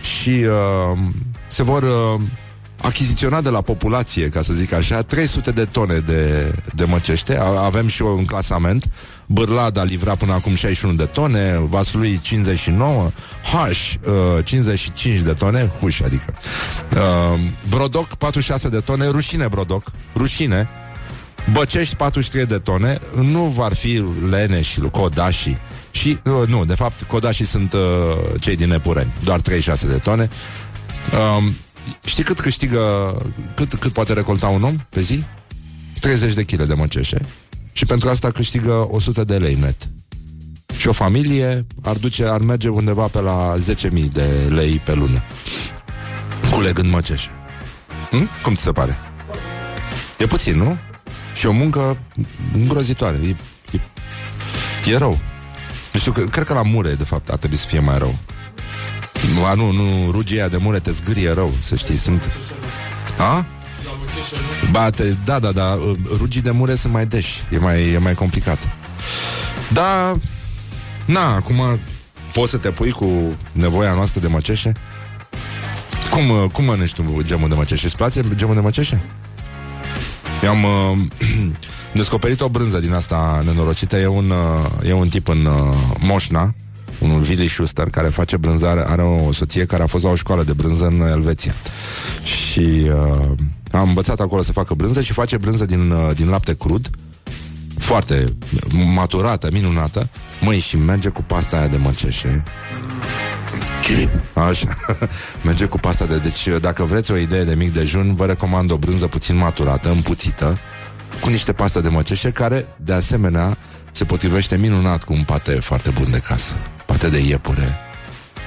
și uh, se vor uh, achiziționat de la populație, ca să zic așa, 300 de tone de, de măcește. Avem și un clasament. Bârlad a livrat până acum 61 de tone, Vaslui 59, Haș uh, 55 de tone, Huș adică. Uh, Brodoc 46 de tone, rușine Brodoc, rușine. Băcești 43 de tone, nu vor fi Lene și Codașii și, uh, nu, de fapt, Codașii sunt uh, cei din Epureni, doar 36 de tone. Uh, Știi cât câștigă, cât, cât poate recolta un om pe zi? 30 de kg de măceșe. Și pentru asta câștigă 100 de lei net. Și o familie ar, duce, ar merge undeva pe la 10.000 de lei pe lună. Culegând măceșe. Hm? Cum ți se pare? E puțin, nu? Și o muncă îngrozitoare. E, e, e rău. Nu știu, cred că la mure, de fapt, ar trebui să fie mai rău. Ba nu, nu, rugia de mure te zgârie rău, să știi, sunt... A? Ba, te, da, da, da, rugii de mure sunt mai deși, e mai, e mai complicat. Da, na, acum poți să te pui cu nevoia noastră de măceșe? Cum, cum mănânci tu gemul de măceșe? Îți place gemul de măceșe? Eu am uh, descoperit o brânză din asta nenorocită. E un, uh, e un tip în uh, Moșna, unul Willy Schuster, care face brânzare, are o soție care a fost la o școală de brânză în Elveția. Și uh, am învățat acolo să facă brânză și face brânză din, uh, din lapte crud, foarte maturată, minunată. Măi, și merge cu pasta aia de măceșe. Așa. Merge cu pasta de... Deci, dacă vreți o idee de mic dejun, vă recomand o brânză puțin maturată, împuțită, cu niște pastă de măceșe, care, de asemenea, se potrivește minunat cu un pate foarte bun de casă. Pate de iepure.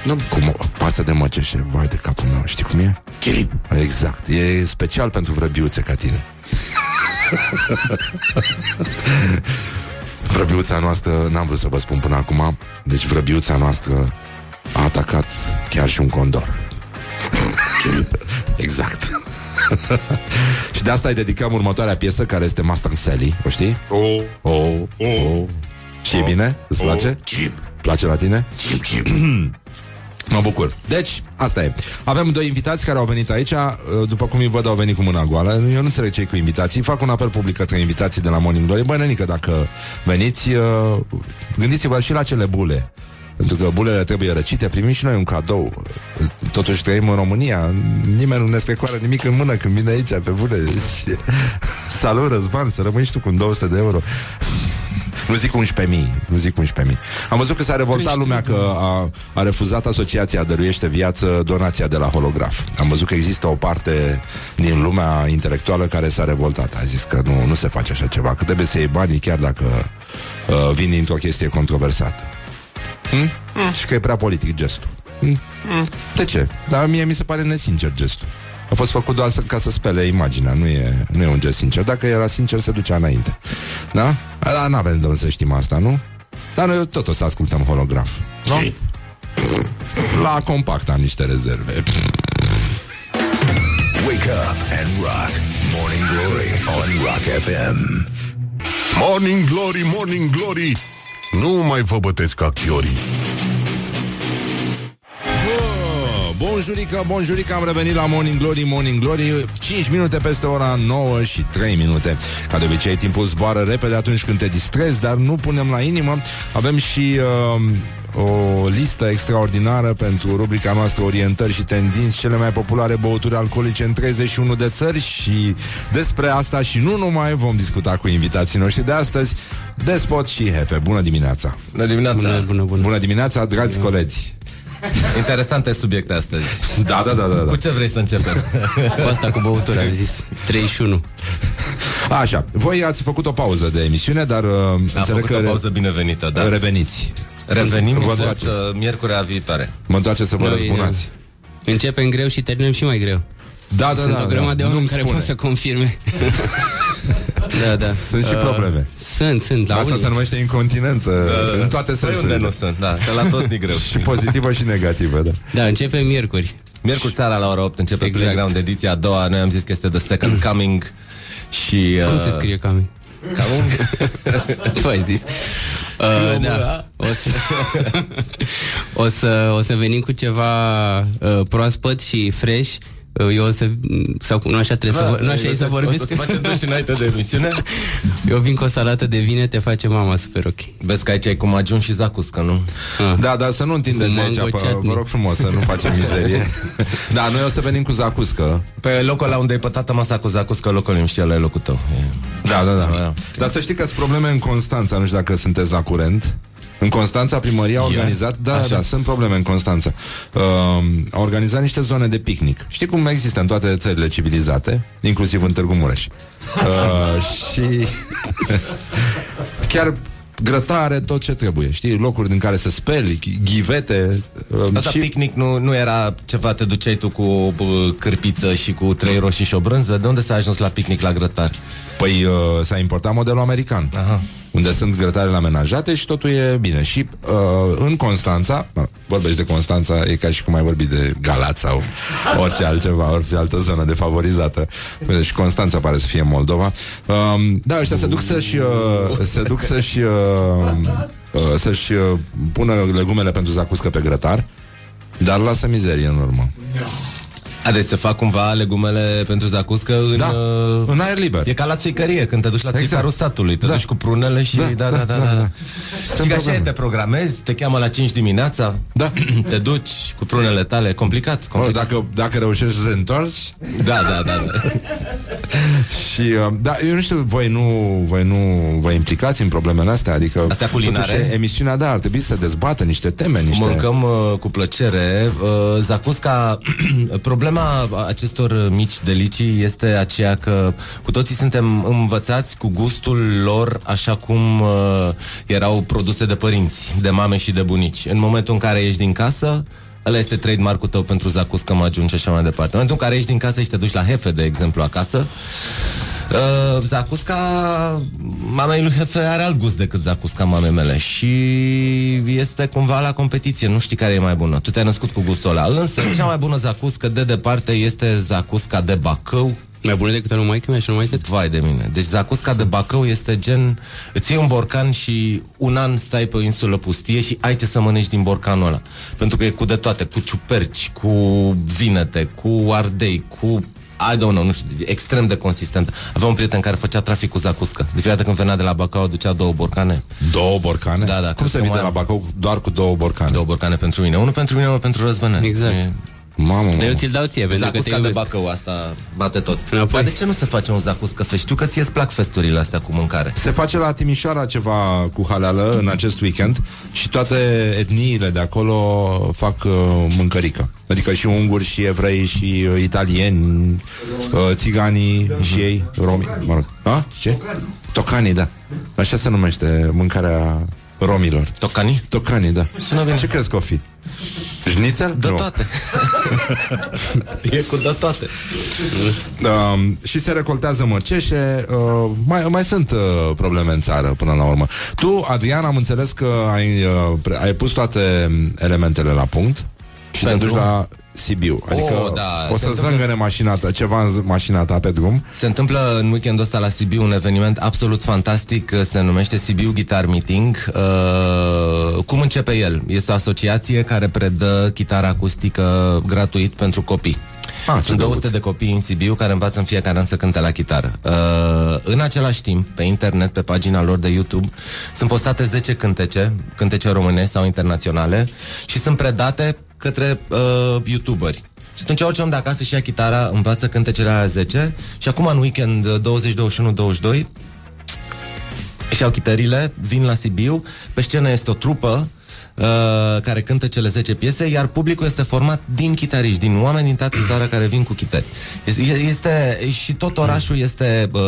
Nu, cu mo- pastă de măceșe. Vai de capul meu. Știi cum e? Chilip. Exact. E special pentru vrăbiuțe ca tine. Vrăbiuța noastră, n-am vrut să vă spun până acum, deci vrăbiuța noastră a atacat chiar și un condor. exact. și de asta îi dedicăm următoarea piesă, care este Mustang Sally, o știi? Oh, Oh, oh. Și e bine? Îți place? Chip. Place la tine? Chip, chip. Mă bucur. Deci, asta e. Avem doi invitați care au venit aici, uh, după cum îi văd, au venit cu mâna goală. Eu nu înțeleg cei cu invitații. Fac un apel public către invitații de la Morning Glory. Băi, nenică, dacă veniți, uh, gândiți-vă și la cele bule. Pentru că bulele trebuie răcite, primim și noi un cadou. Totuși trăim în România, nimeni nu ne strecoară nimic în mână când vine aici, pe bune. Și... Salut, Răzvan, să rămâi și tu cu un 200 de euro. Nu zic 11.000, nu zic 11.000. Am văzut că s-a revoltat lumea că a, a refuzat Asociația Dăruiește Viață donația de la holograf. Am văzut că există o parte din lumea intelectuală care s-a revoltat. A zis că nu, nu se face așa ceva, că trebuie să iei banii chiar dacă uh, vin dintr-o chestie controversată. Hmm? Și că e prea politic gestul. Hmm? De ce? Dar mie mi se pare nesincer gestul. A fost făcut doar să, ca să spele imaginea, nu e, nu e un gest sincer. Dacă era sincer, se ducea înainte. Da? Dar nu avem de unde să știm asta, nu? Dar noi tot o să ascultăm holograf. Nu? La compact am niște rezerve. Wake up and rock. Morning Glory on Rock FM. Morning Glory, Morning Glory Nu mai vă bătesc ca chiorii Bonjurică, bonjurică, am revenit la Morning Glory, Morning Glory 5 minute peste ora 9 și 3 minute. Ca de obicei, timpul zboară repede atunci când te distrezi Dar nu punem la inimă. Avem și uh, o listă extraordinară pentru rubrica noastră Orientări și tendinți Cele mai populare băuturi alcoolice în 31 de țări Și despre asta și nu numai vom discuta cu invitații noștri de astăzi Despot și Hefe, bună dimineața! Bună dimineața! Bună, bună, bună. Bună dimineața, dragi colegi Interesante subiecte astăzi. Da, da, da, da, da. Cu ce vrei să începem? Cu asta cu băutura, am zis 31 Așa, voi ați făcut o pauză de emisiune, dar uh, Am înțeleg făcut că o pauză binevenită, da. reveniți. Revenim Vă vă întoarceți. miercurea viitoare. Mă întoarce să vă Noi, răzbunați. Începem greu și terminăm și mai greu Da, da, Sunt da, o grămadă de da. oameni Nu-mi care spune. pot să confirme Da, da Sunt și Uh, probleme. Sunt, sunt la Asta unii. se numește incontinență în toate Păi sensurile. unde nu sunt, da, că la toți ni greu. Și pozitivă și negativă, da. Da, începem miercuri Miercuri seara la ora 8 începe Exact. Playground ediția a doua. Noi am zis că este The Second Coming și... Cum uh, se scrie Cami? Coming? Tu ai zis uh, Da o să, o, să, o să venim cu ceva uh, proaspăt și fresh Uh, Eu o să... Sau nu așa trebuie să... vor- Nu așa e să vorbesc O să facem duș înainte de emisiune? Eu vin cu o salată de vine, te face mama super ok Vezi că aici ai cu magiun și zacuscă, nu? Ah. Da, dar să nu întindeți Mango aici, pe, chutney. vă rog frumos, să nu facem mizerie. Da, noi o să venim cu zacuscă. Pe locul la unde ai pătată masa cu zacuscă, locul îmi știe la locul tău. E- Da, da, da. Da. Dar să știi că sunt probleme în Constanța, nu știu dacă sunteți la curent. În Constanța, primăria a organizat, da, Așa. da, sunt probleme în Constanța. Uh, a organizat niște zone de picnic. Știi cum există în toate țările civilizate, inclusiv în Târgu Mureș. Uh, și chiar grătare, tot ce trebuie, știi? Locuri în care să speli, ghivete. Uh, Asta și... picnic nu, nu era ceva, te duceai tu cu o bă, cârpiță și cu trei roșii și o brânză? De unde s-a ajuns la picnic la grătar? Păi uh, s-a importat modelul american Aha. Unde sunt grătarele amenajate și totul e bine. Și uh, în Constanța mă, Vorbești de Constanța, e ca și cum ai vorbit de Galați sau orice altceva Orice altă zonă defavorizată. Deci Constanța pare să fie Moldova. Uh, Da, ăștia se duc să-și uh, Se duc să-și uh, uh, Să-și uh, pună legumele pentru zacuscă pe grătar Dar lasă mizerie în urmă A, deci se fac cumva legumele pentru zacuscă în... Da, uh, în aer liber E ca la țuicărie, când te duci la Exact. țicarul statului Te Da. duci cu prunele și... Da, da, da, da, da, da. Și că așa e, te programezi, te cheamă la 5 dimineața Da. Te duci cu prunele tale, complicat, Oh, complicat. dacă, dacă reușești să te întorci Da, da, da, da. și, uh, da, eu nu știu, voi nu, voi nu vă implicați în problemele astea? Adică, Astea culinare? totuși, emisiunea, da, ar trebui să dezbată niște teme, niște... Mâncăm uh, cu plăcere. Uh, Zacusca, problema acestor mici delicii este aceea că cu toții suntem învățați cu gustul lor așa cum uh, erau produse de părinți, de mame și de bunici. În momentul în care ieși din casă, Ăla este trademark-ul tău pentru zacuscă, măgiun și așa mai departe. În momentul în care ieși din casă și te duci la Hefe, de exemplu, acasă, Uh, zacusca mamei lui Hefe are alt gust decât zacusca mamei mele și este cumva la competiție, nu știi care e mai bună. Tu te-ai născut cu gustul ăla. Însă, cea mai bună zacuscă de departe este zacusca de Bacău, Mai bună decât nu mai mea și nu mai cât? Vai de mine. Deci zacusca de Bacău este gen... Îți iei un borcan și un an stai pe o insulă pustie și ai ce să mănânci din borcanul ăla. Pentru că e cu de toate, cu ciuperci, cu vinete, cu ardei, cu I don't know, nu știu, extrem de consistent. Aveam un prieten care făcea trafic cu zacuscă. De fiecare dată când venea de la Bacău, aducea două borcane. Două borcane? Da, da, Cum cred se că vii de mai la am. Bacău doar cu două borcane? Două borcane pentru mine. Unul pentru mine, unul pentru Răzvăne. Exact. E- Mamă, Dar eu mamă. ți-l dau ție, pentru că te Zacusca de iubesc. Bacău, asta bate tot. Înapoi. Dar de ce nu se face un zacuscă fest? Știu că ție îți plac festurile astea cu mâncare. Se face la Timișoara ceva cu haleală în acest weekend și toate etniile de acolo fac uh, mâncărică. Adică și unguri, și evrei, și uh, italieni, uh, țiganii, și ei, romi, mă rog. A? Ce? Tocanii, da. Așa se numește mâncarea romilor. Tocani? Tocanii, da. Sună bine. Ce crezi că o fi? Șnițel? De Nu. toate. e cu de toate. Uh, și se recoltează mărceșe uh, mai, mai sunt uh, probleme în țară până la urmă Tu, Adrian, am înțeles că ai, uh, pre- ai pus toate elementele la punct Și Pentru? te duci la Sibiu Adică Oh, da, o se să întâmplă- zângăne mașina ta, ceva în z- mașina ta pe drum Se întâmplă în weekendul ăsta la Sibiu un eveniment absolut fantastic, uh, se numește Sibiu Guitar Meeting. Uh, cum începe el? Este o asociație care predă chitară acustică gratuit pentru copii. Ah, ce Sunt drăguț. 200 de copii în Sibiu care învață în fiecare an să cânte la chitară. Uh, în același timp, pe internet, pe pagina lor de YouTube, sunt postate 10 cântece, cântece românești sau internaționale și sunt predate către uh, youtuberi. Și atunci orice om de acasă și ia chitara, învață cântecele alea 10 și acum în weekend uh, 20, 21, 22 își iau chitările, vin la Sibiu, pe scenă este o trupă uh, care cântă cele 10 piese, iar publicul este format din chitariști, din oameni din toată țara care vin cu chitări. Este, este și tot orașul este, uh,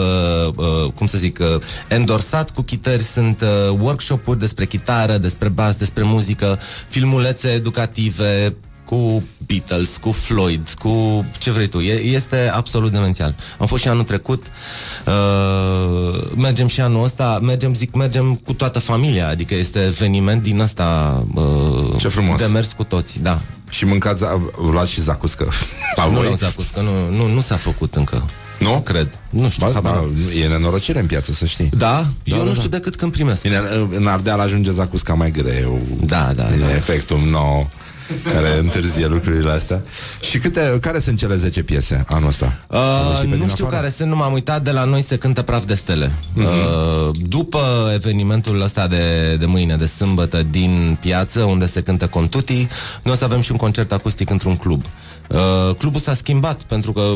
uh, cum să zic, uh, endorsat cu chitări, sunt uh, workshop-uri despre chitară, despre bas, despre muzică, filmulețe educative, cu Beatles, cu Floyd, cu ce vrei tu. E, este absolut demențial. Am fost și anul trecut, uh, mergem și anul ăsta, mergem, zic, mergem cu toată familia, adică este eveniment din ăsta uh, Ce frumos. de mers cu toți, da. Și mâncați, luați și zacuscă La Nu voi? l-am zacus, că nu, nu, nu s-a făcut încă. Nu? Cred. Nu știu. Ba, habar ba, n-am. e nenorocire în piață, să știi da? Da, Eu da, nu da. știu decât când primesc. Bine, în Ardeal ajunge zacusca mai greu Da, da, E da. efectul nou care întârzie lucrurile astea. Și câte, care sunt cele 10 piese anul ăsta? Uh, știi pe nu din știu afară? care sunt, nu m-am uitat, de la noi se cântă praf de stele. Uh, după evenimentul ăsta de, de mâine, de sâmbătă, din piață, unde se cântă Contuti, noi o să avem și un concert acustic într-un club. Uh, clubul s-a schimbat, pentru că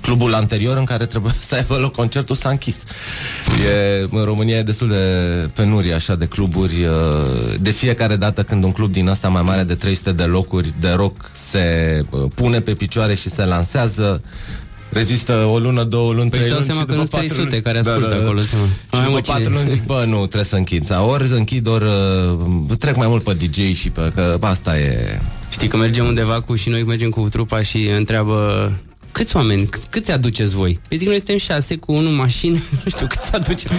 clubul anterior în care trebuia să aibă loc concertul s-a închis. E, în România e destul de penurie așa de cluburi. uh, De fiecare dată când un club din ăsta mai mare de 300 de locuri de rock se uh, pune pe picioare și se lansează, rezistă o lună, două luni, Păi trei își dau luni seama și că după nu sunt patru 300 luni- care ascultă acolo, seama. Și Hai, după mă, cine- patru luni zic, bă, nu, trebuie să închid. Sau ori închid, ori uh, trec mai mult pe DJ și pe... că bă, asta e... Știi că mergem undeva cu și noi mergem cu trupa și întreabă Câți oameni, câ- câți aduceți voi? Păi zic, noi suntem șase cu unul în mașină, nu știu câți aducem.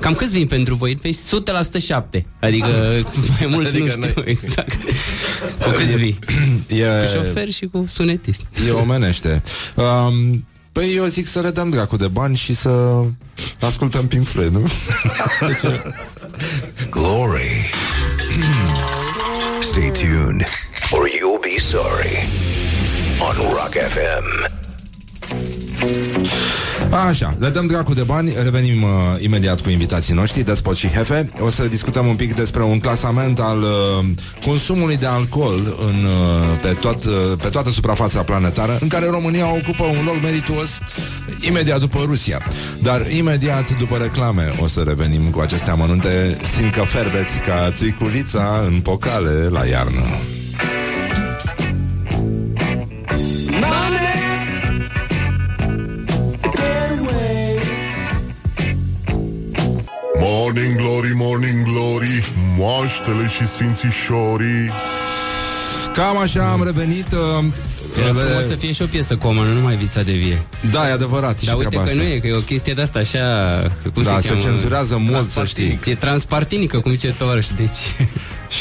Cam câți vin pentru voi? Păi 100% șapte. Adică mai mult Adică nu știu noi. exact. Cu câți vii? E, Cu șofer și cu sunetist. e omenește. Um, păi eu zic să le dăm dracu de bani și să ascultăm Pink Floyd, nu? Glory. Stay tuned, or you'll be sorry. On Rock FM. Așa, le dăm dracu de bani, revenim uh, imediat cu invitații noștri, Despot și Hefe. O să discutăm un pic despre un clasament al uh, consumului de alcool în, uh, pe, toat, uh, pe toată suprafața planetară, în care România ocupă un loc merituos imediat după Rusia. Dar imediat după reclame o să revenim cu aceste amănunte, simt că ferbeți ca țuiculița în pocale la iarnă. Morning Glory, Morning Glory Moaștele și sfințișorii Cam așa am revenit uh, Era le- frumos să fie și o piesă comă, nu numai vița de vie. Da, e adevărat și Dar uite treaba că asta. nu e, că e o chestie de asta așa... Cum Da, se, se cheamă? cenzurează mult, să știi. E transpartinică, cum zice Tovarăș, deci...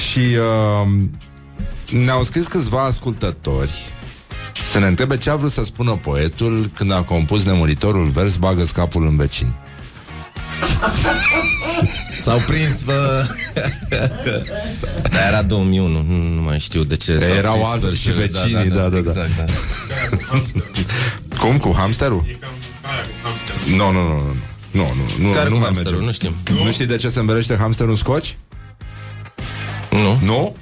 Și uh, ne-au scris câțiva ascultători să ne întrebe ce a vrut să spună poetul când a compus nemuritorul vers bagă capul în vecini. S-au prins, bă Dar era 2001, nu, nu mai știu de ce s-au erau scris alții și versurile. vecinii, da, da, da. exact, da. Cum? Cu hamsterul? Nu, nu, nu, nu. Nu, nu, nu, Care nu cu mai hamsterul? mergem. Nu știm Nu știi de ce se îmbelește hamsterul în scoci? Nu? Nu?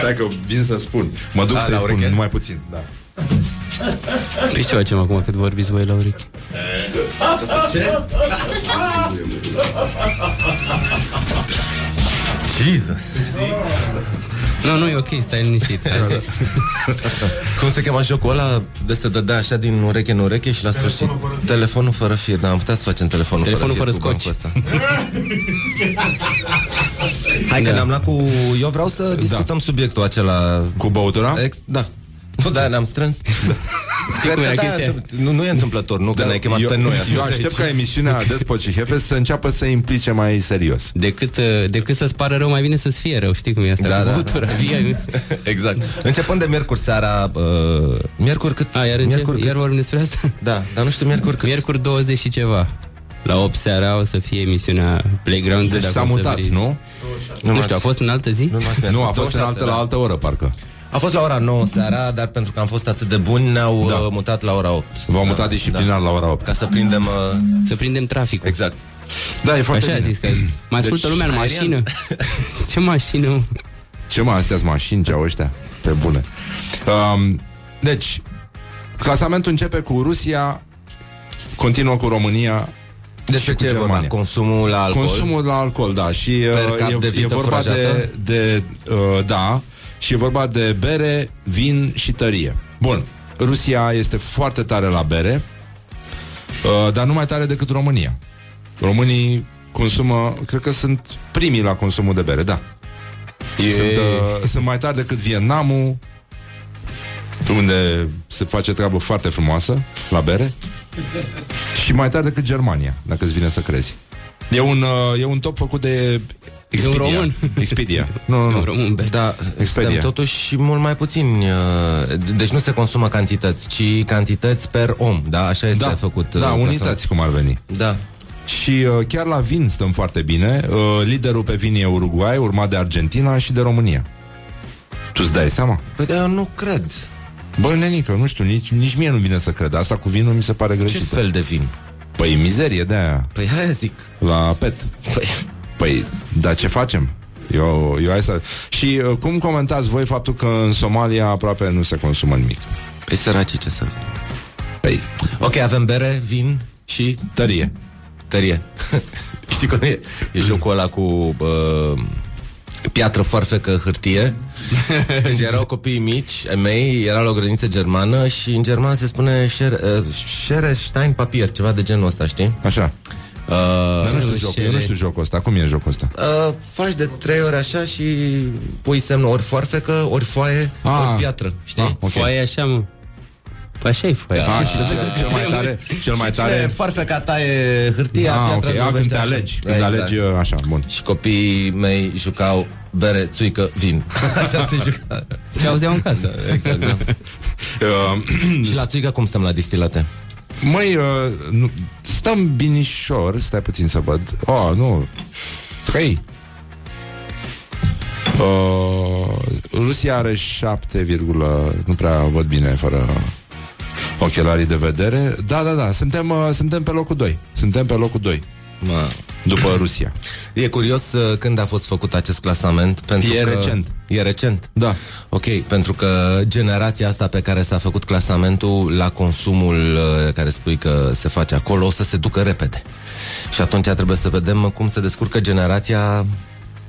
Stai că vin să spun. Mă duc A, să-i la spun, ureche? numai puțin. Da. Păi ce facem acum cât vorbiți voi la urechi? Jesus Nu, nu, e ok, stai liniștit. Ai zis. Cum se chema jocul ăla de se dădea așa din ureche în ureche și la sfârșit telefonul fără fir, dar am putea să facem telefonul, Telefonul fără, fără fir cu scoci. bancul ăsta. Hai că Da. ne-am luat cu... Eu vreau să discutăm subiectul acela Cu băutura? Ex... Da. Nu, da, ne-am strâns. Cred cum că era da, chestia? nu, nu e întâmplător, nu că ne-ai chemat eu, pe noi. eu astăzi aștept aici. ca emisiunea Despot și Hefe să înceapă să implice mai serios. Decât, uh, decât să-ți pară rău, mai bine să-ți fie rău. Știi cum e asta? Da, cu da, băutura, vie. Exact. Începând de miercuri seara, uh, miercuri cât? A, iar, încep, miercuri iar cât? vorbim despre asta? Da, dar nu știu miercuri cât. Miercuri 20 și ceva. La 8 seara o să fie emisiunea Playground. Deci dacă s-a o să mutat, vrei. nu? Nu știu, a fost în altă zi? Nu, nu, Nu, a fost în altă, la altă oră, parcă. A fost la ora 9 seara, dar pentru că am fost atât de buni, ne-au Da. da. mutat la ora 8. V-au mutat disciplinar la ora 8. Ca să prindem... Uh, Să prindem traficul. exact. Da, e foarte Așa a bine. zis că mai ascultă Deci, lumea în aerian. mașină. Ce mașină? mă? Ce mai astea mașini ce au ăștia? Pe bune. Um, deci, clasamentul începe cu Rusia, continuă cu România Despre și cu ce e vorba? Germania. Consumul la alcool. Consumul la alcool, da. Și Per uh, cap e, de e vită vorba de, furajată? de uh, da, și e vorba de bere, vin și tărie. Bun. Rusia este foarte tare la bere, uh, dar nu mai tare decât România. Românii consumă, cred că sunt primii la consumul de bere, da. E... Sunt, uh, sunt mai tari decât Vietnamul, unde se face treabă foarte frumoasă la bere, și mai tari decât Germania, dacă îți vine să crezi. E un, uh, e un top făcut de Expedia. român. Expedia. Nu, nu, Nu, nu. român, be. Da, Expedia. suntem totuși mult mai puțini uh, Deci nu se consumă cantități Ci cantități per om Da, așa este Da, făcut uh, da, clasament. unități cum ar veni. Da Și uh, chiar la vin stăm foarte bine. Uh, liderul pe vin e Uruguay, urmat de Argentina și de România. Tu îți dai seama? Păi dar eu nu cred Bă, nenică, nu știu, nici, nici mie nu vine să cred. Asta cu vinul mi se pare Ce greșit. fel de vin? Păi mizerie de aia, Păi hai zic la pet. Păi, Păi, dar ce facem? Eu, eu hai să... Și uh, cum comentați voi faptul că în Somalia aproape nu se consumă nimic? păi săracii ce să Păi, Ok, avem bere, vin și tărie. tărie Știi cum e? E jocul ăla cu uh, piatră, foarfecă, hârtie Când erau copii mici ai mei, era la o grădiniță germană Și în germană se spune șer, uh, Scherestein papier, ceva de genul ăsta, știi? Așa. Uh, Dar nu știu jocul, eu nu știu jocul ăsta. Cum e jocul ăsta? Uh, faci de trei ori așa și pui semnul ori foarfecă, ori foaie, Ah. ori piatră, știi? Ah, ok. Foaia e așa, mă. Păi așa e foaia. A, și cel, cel mai tare, cel mai Cine tare... foarfeca ta e hârtia, Ah, ok, piatra a, când vorbește te așa. alegi, Da, când exact. alegi, uh, așa, bun. Și copiii mei jucau bere, țuică, vin. Așa se juca. Ce auzeau în casă. Exact, da. Uh, Și la țuică cum stăm la distilate? Măi, uh, nu, stăm binișor, stai puțin să văd. Oh, nu, trei. Uh, Rusia are 7, nu prea văd bine fără Ochelarii de vedere. Da, da, da, suntem, uh, suntem pe locul 2. Suntem pe locul 2. Mă. După Rusia. E curios uh, când a fost făcut acest clasament pentru E că... recent. E recent? Da. Ok, pentru că generația asta pe care s-a făcut clasamentul la consumul uh, care spui că se face acolo o să se ducă repede. Și atunci trebuie să vedem cum se descurcă generația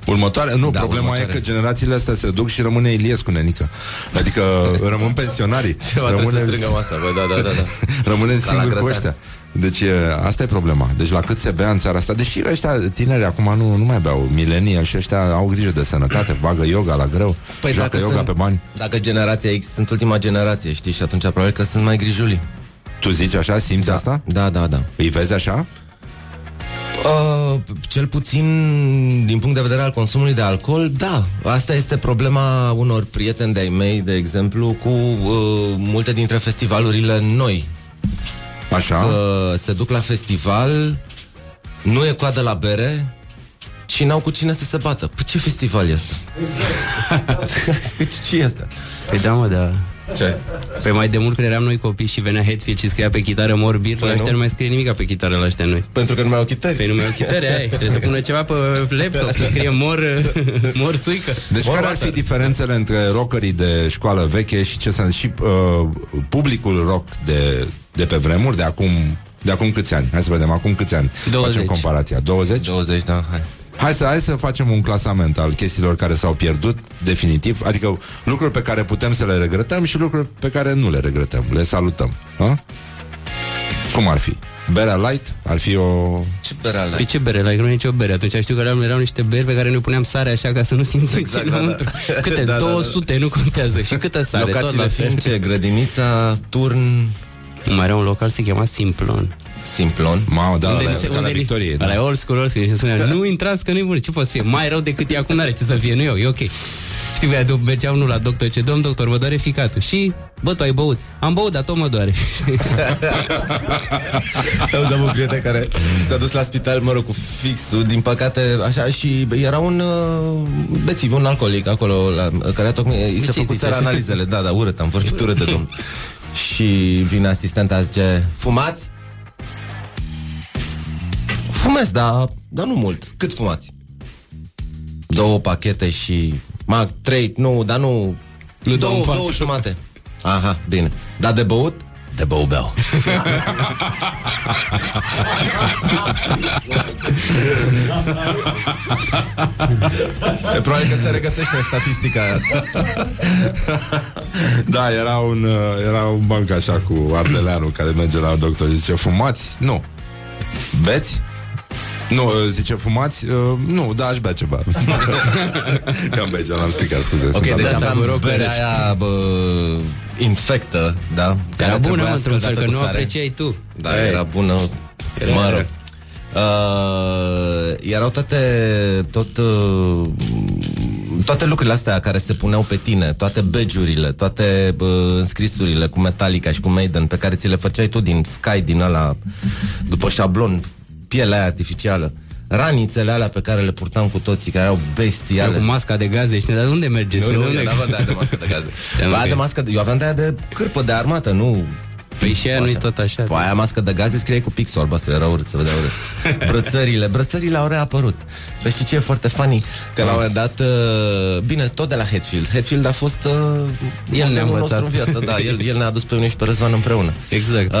Următoare, nu, Da, problema următoare. e că generațiile astea se duc și rămâne Iliescu nenică. Adică rămân pensionarii. Ceva trebuie să rămâne, strângăm asta, bă, da, da, da, da. rămânem Ca la singuri cu grătar. ăștia. Deci e, asta e problema. Deci la cât se bea în țara asta, deși ăștia tineri acum nu, nu mai beau, milenii și ăștia au grijă de sănătate, bagă yoga la greu, păi joacă yoga sunt, pe bani. Dacă generația X sunt ultima generație, știi, și atunci probabil că sunt mai grijuli. Tu zici așa, simți asta? Da, da, da. Îi vezi așa? Uh, cel puțin din punct de vedere al consumului de alcool, da. Asta este problema unor prieteni de-ai mei, de exemplu, cu uh, multe dintre festivalurile noi. Așa? Că se duc la festival, nu e coadă la bere și n-au cu cine să se bată. Păi ce festival e asta? Exact. ce e asta? Păi da, mă, da. Ce? Păi mai de mult când eram noi copii și venea Hetfield și scria pe chitară morbir, Păi la ăștia nu. nu mai scrie nimic pe chitară la ăștia noi. Pentru că nu mai au chitări. Păi nu mai au chitere ai, trebuie să pună ceva pe laptop, să scrie mor, mor țuică. Deci care ar fi diferențele între rockerii de școală veche și ce sunt și uh, publicul rock de, de pe vremuri, de acum, de acum câți ani? Hai să vedem, acum câți ani 20. facem comparația? 20? 20, da, hai. Hai să, hai să facem un clasament al chestiilor care s-au pierdut definitiv, adică lucruri pe care putem să le regretăm și lucruri pe care nu le regretăm, le salutăm. Ha? Cum ar fi? Berea light ar fi o... Ce bere alea? Pe ce bere? La nu e nicio bere. Atunci știu că erau, erau niște beri pe care ne puneam sare așa ca să nu simțim Exact, ce da, da. înăuntru. Câte? Da, da, da. 200, nu contează. Și câtă sare? Tot la Locațiile fel. fiind ce? Grădinița, turn, Mai era un local, se chema Simplon. simplon. Mamă, da, Unde la, ni se- la, la unde ni- Victoriei. Ăla e Da. old school, old school. Și spunea, nu intrați că nu-i bun. Ce poate să fie? Mai rău decât e acum, n-are ce să fie. Nu eu, e ok. Știi, băia, mergea unul la doctor, ce domn doctor, vă doare ficatul. Și, bă, tu ai băut. Am băut, dar tot mă doare. Am un prieten care s-a dus la spital, mă rog, cu fixul, din păcate, așa, și era un uh, bețiv, un alcoolic acolo, la, care a tocmai, i se ce făcut zici așa? analizele, da, da, urât, am vorbit urât de domn. și vine asistenta, zice, fumați? Fumez, dar, dar nu mult. Cât fumați? Două pachete și... Ma, trei, nu, dar nu... Nu două, două, două patru. jumate. Aha, bine. Dar de băut? De bău beau. E probabil că se regăsește în statistica aia. Da, era un, uh, era un banc așa cu ardeleanu care merge la doctor și zice, fumați? Nu. Beți? Nu, uh, zice, fumați? Uh, nu, da, aș bea ceva. Cam Belgia, l-am stricat, scuze. Ok, sunt deci abia- asta, aveam vă rog, berea deci. aia, bă, infectă, da? Era bună, trebuia mă, într-un fel, scăldată că cu nu sare. apreciai tu. Da, Aia e. era bună. Era- mă rog. Uh, erau toate tot, uh, toate lucrurile astea care se puneau pe tine, toate badge-urile, toate uh, înscrisurile cu Metallica și cu Maiden pe care ți le făceai tu din Sky, din ăla, după șablon, pielea aia artificială. Ranițele alea pe care le purtam cu toții, care erau Era bestiale. cu masca de gaze, știi, dar unde mergeți? Nu, nu, unde... eu n-aveam de aia de mască de gaze. Da, Ba, aia ok. de mască de, eu aveam de aia de cârpă de armată, nu Păi și aia nu-i tot așa. Păi aia mască de gaze scrie cu pixul albastru, era urât, se vedea urât. Brățările, brățările au reapărut. Păi știi ce e foarte funny? Că la un moment dat, uh, bine, tot de la Hetfield. Hetfield a fost uh, El ne-a modelul învățat. nostru în viață, da, el, el ne-a adus pe unii și pe Răzvan împreună. Exact.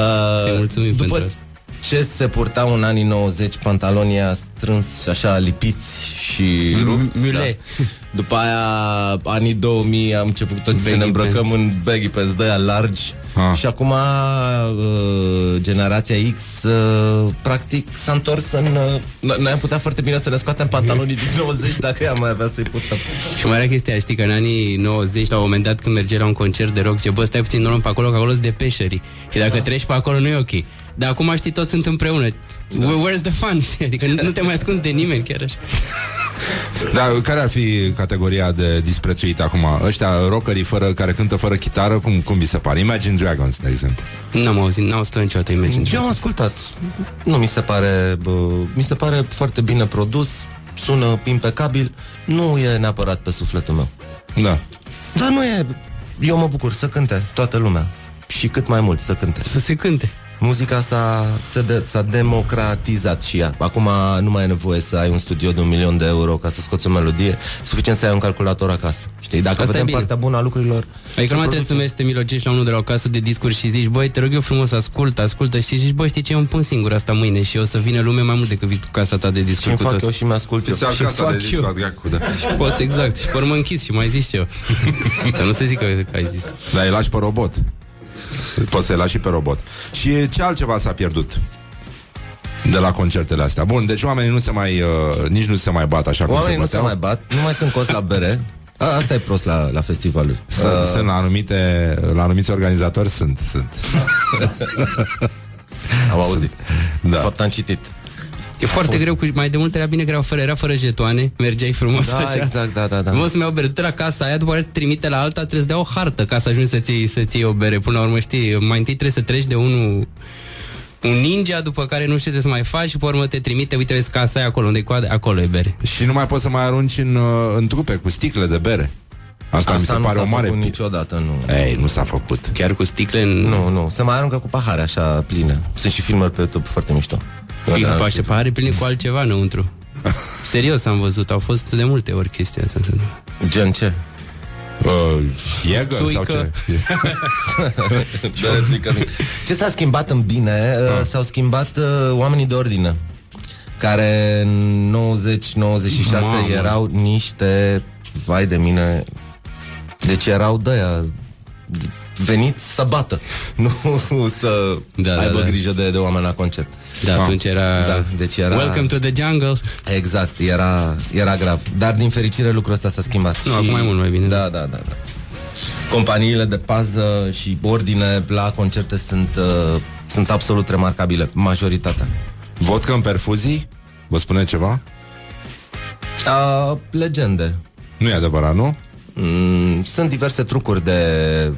Să-i mulțumim după pentru asta. Ce se purtau în anii 90 pantalonii aia strâns și așa lipiți și rupți, mule. da. După aia, anii 2000, am început tot să Baggy ne îmbrăcăm pants. în baggy pants de aia largi. Ah. Și acum uh, generația X uh, practic s-a întors în... Uh, no- noi am putea foarte bine să ne scoatem pantalonii din 90 dacă ea mai avea să-i purtăm. Și mai era chestia, știi că în anii 90, la un moment dat când mergeai la un concert de rock, ce bă, stai puțin, nu luăm pe acolo, că acolo sunt de peșării. Și dacă treci pe acolo, nu e ok. Dar acum știi, toți sunt împreună. Da. Where's the fun? Adică nu, nu te mai ascunzi de nimeni, chiar așa. Dar care ar fi categoria de disprețuit acum? Ăștia rockerii fără, care cântă fără chitară, cum, cum vi se pare? Imagine Dragons, de exemplu. N-am auzit, n-am auzit niciodată Imagine Eu am ascultat. Nu mi se pare... Bă, mi se pare foarte bine produs, sună impecabil, nu e neapărat pe sufletul meu. Da. Dar nu e... Eu mă bucur să cânte toată lumea. și cât mai mult să cânte. Să se cânte. Muzica s-a, s-a, de, s-a democratizat și ea. Acum nu mai e nevoie să ai un studio de un milion de euro ca să scoți o melodie. Suficient să ai un calculator acasă. Știi? Dacă Asta e vedem bine. partea bună a lucrurilor... Adică nu mai trebuie să produce. mergi să te milogești la unul de la o casă de discuri și zici, băi, te rog eu frumos, ascultă, ascultă și zici, băi, știi ce, eu îmi pun singur asta mâine și o să vină lume mai mult decât vii cu casa ta de Și discuri îmi cu fac toți. eu și mi-ascult eu. Îți iau Și casa fac de eu. disco, dracu, da. Și poți, exact. Și pe urmă închis și mai zici eu. să nu se zică că ai zis. Dar îi lași pe robot. Poți să-i lași și pe robot. Și ce altceva s-a pierdut? De la concertele astea. Bun, deci oamenii nu se mai, uh, nici nu se mai bat așa Oamenii cum nu se se băteau. mai bat, nu mai sunt cost la bere. A, asta e prost la, la festivaluri. Sunt, uh, sunt la anumite, la anumiți organizatori sunt, sunt. Am auzit. Da. De fapt, am citit. E foarte greu, cu, mai de multe era bine că erau fără, era fără jetoane, mergeai frumos Da, așa. exact, da, da, da. Nu o să-mi iau bere, tu la casa aia, după care te trimite la alta, trebuie să dea o hartă ca să ajungi să-ți iei, să-ți iei o bere. Până la urmă, știi, mai întâi trebuie să treci de unul un ninja, după care nu știi ce să mai faci și pe urmă te trimite, uite, vezi casa aia acolo, unde e coadă, acolo e bere. Și nu mai poți să mai arunci în, uh, în trupe cu sticle de bere. Asta, mi se nu pare s-a o mare... făcut pi- niciodată, nu. Ei, nu s-a făcut. Chiar cu sticle în... Nu, nu, se mai aruncă cu pahare așa pline. Sunt și filmări pe YouTube foarte mișto. Pic, Da, paște, pahare pline cu altceva înăuntru. Serios am văzut, au fost de multe ori chestia asta. Gen ce? Uh, Jäger sau Țuică. ce? Berețuică mic. Ce s-a schimbat în bine? Uh, S-au schimbat uh, oamenii de ordine care în 90-96 Mamă. erau niște vai de mine deci erau de aia veniți să bată nu să Da, da, aibă da. grijă de, de oameni la concert Da, atunci era... Da, deci era- Welcome to the jungle. Exact, era, era grav. Dar din fericire lucrul ăsta s-a schimbat. Nu, acum e mult mai bine. Da, da, da, da. Companiile de pază și ordine la concerte sunt, uh, sunt absolut remarcabile, majoritatea. Vodka în perfuzii? Vă spune ceva? Uh, legende. Nu e adevărat, nu? Mm, sunt diverse trucuri de,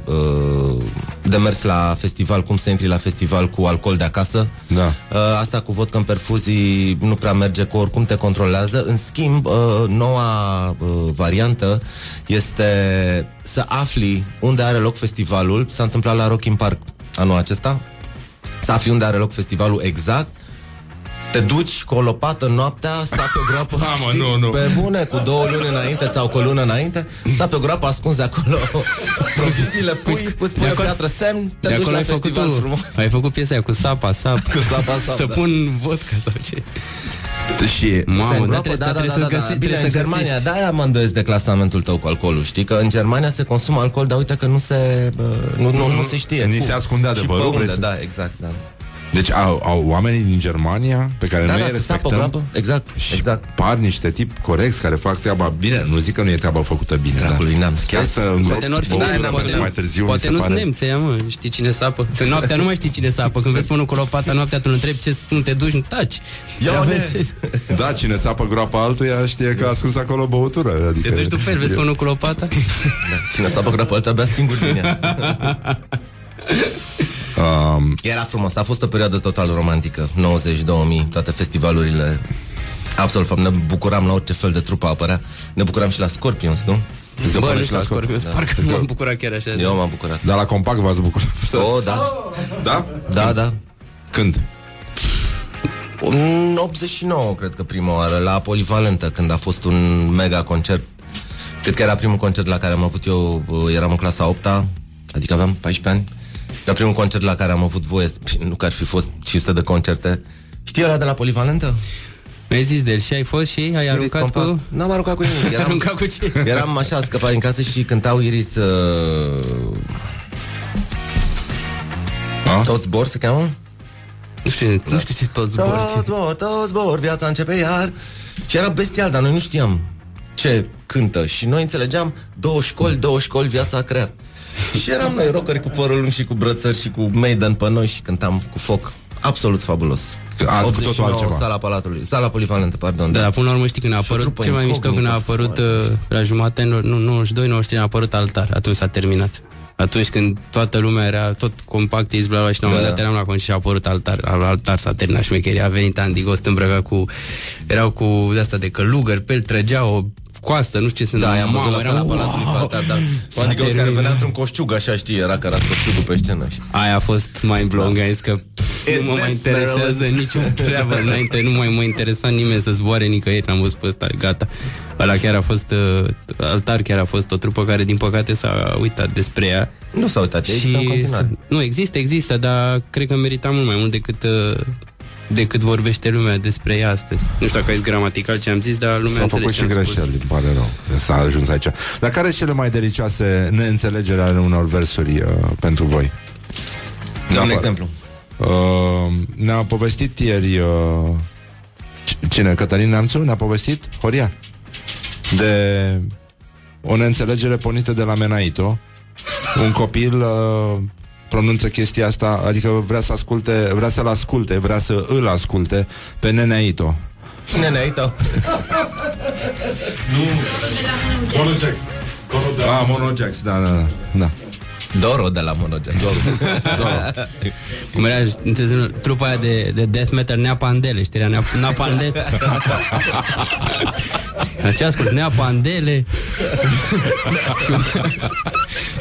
uh, de mers la festival, cum să intri la festival cu alcool de acasă. Da. Uh, asta cu vodka în perfuzii nu prea merge, cu oricum te controlează. În schimb, uh, noua uh, variantă este să afli unde are loc festivalul. S-a întâmplat la Rock in Park anul acesta. Să afli unde are loc festivalul exact te duci cu o lopată noaptea, sta pe o groapă, mă, știi, nu, nu. pe bune, cu două luni înainte sau cu o lună înainte, sta pe o groapă ascunzi acolo proviziile, pui, pui, pui o acolo- piatră semn, te De duci acolo la ai făcut festival tu, frumos. ai făcut piesa aia cu sapa, sap, Cu sapa, sap, să da. pun vodka sau ce. Și Mamă, Stai în dar groapă, trebuie, dar trebuie să găsi, Bine, trebuie în să Germania, găsești. de-aia mă îndoiesc de clasamentul tău cu alcoolul, știi? Că în Germania se consumă alcool, dar uite că nu se, bă, nu, nu, nu se știe. Ni cum. se ascunde Și adevărul, pe unde, vrei să da, exact, da. Deci au, au oamenii din Germania pe care Da, noi da, îi se sapă respectăm groapă, exact, și exact. par niște tipi corecți care fac treaba bine. Nu zic că nu e treaba făcută bine. Dracului dar neamț. Chiar să îngrop Poate n-or fi băutură neamț, pentru poate, mai târziu, poate mi se nu sunt pare. nemți, ea, mă, știi cine sapă. Că noaptea nu mai știi cine sapă. Când vezi pe unul cu lopata noaptea, tu îl întrebi ce nu te duci, nu taci. Ia Ia o vezi. Da, cine sapă groapa altuia știe că a ascuns acolo băutură. Adică... Te duci tu pe el, vezi pe unul cu lopata? Da. Cine sapă groapă altă abia singur vine. Um, Era frumos, a fost o perioadă total romantică. 90-2000, toate festivalurile. Absolut, fapt, ne bucuram la orice fel de trupă apărea. Ne bucuram și la Scorpions, nu? Bă, până nu și știu, la la Scorpions, parcă nu m-am bucurat chiar așa. Eu m-am bucurat. Dar la compact v-ați bucurat. Oh, da, Da? da, da. Când? În 89, cred că prima oară, la Polivalentă, când a fost un mega concert. Cred că era primul concert la care am avut eu, uh, eram în clasa 8 adică aveam 14 ani Era primul concert la care am avut voie, nu că ar fi fost 500 de concerte Știi ăla de la Polivalentă? Mi-ai zis de el și ai fost și ai aruncat Iris Compact. cu... N-am aruncat cu nimic. Ai Eram, aruncat cu ce? eram așa scăpat din casă și cântau Iris uh... A? Tot zbor se cheamă? Nu știu, nu știu ce tot zbor. Tot ce- zbor, tot zbor, viața începe iar Și era bestial, dar noi nu știam ce cântă Și noi înțelegeam două școli, două școli, viața a creat Și eram noi rockeri cu părul lung și cu brățări și cu Maiden pe noi și cântam cu foc. Absolut fabulos. A, cu totul altceva. Sala Palatului, sala polivalentă, pardon. Da, dar până la urmă știi când a o apărut trupă Cel mai mișto când a incognită apărut uh, La jumătate, nu, nu 92, 93 a apărut altar. Atunci s-a terminat. Atunci când toată lumea era tot compact, bla, bla, și la un moment Da. dat eram la concert și a apărut altar, al altar s-a terminat șmecheria, a venit Andy Ghost îmbrăcat cu, erau cu de asta de călugări, pe el trăgea o coastă, nu știu ce se Da, i-am văzut la era sala Palatului pe altar, dar Adică care terminat. venea într-un coșciug, așa știi, era care era coșciugul pe scenă. Și... Aia a fost mind blowing, da. am zis că pff, It nu mă mai is interesează Marilyn. nicio treabă înainte, nu mai mă interesa nimeni să zboare nicăieri, am văzut pe ăsta, gata. Ăla chiar a fost, uh, altar chiar a fost o trupă care din păcate s-a uitat despre ea. Nu s-a uitat, există în continuare. Nu, există, există, dar cred că merita mult mai mult decât uh, decât vorbește lumea despre ea astăzi. Nu știu dacă e gramatical ce am zis, dar lumea S-au înțelege făcut și ce am spus. greșeli, îmi pare rău S-a ajuns aici Dar care sunt cele mai delicioase neînțelegeri ale unor versuri uh, pentru voi? Dăm un afară. exemplu. Uh, ne-a povestit ieri uh, c- Cine? Cătălin Neamțu? Ne-a povestit? Horia De o neînțelegere pornită de la Menaito Un copil uh, pronunță chestia asta Adică vrea să asculte Vrea să-l asculte, vrea să îl asculte Pe Neneito Nene, uite Monojax. Ah, Monojax, da, da, da, da. Doro de la Monojack. Doro. Cum era, înțelegi, nu, trupa aia de, de death metal Nea Pandele, știi, era Nea, Nea Pandele Așa ascult, Nea Pandele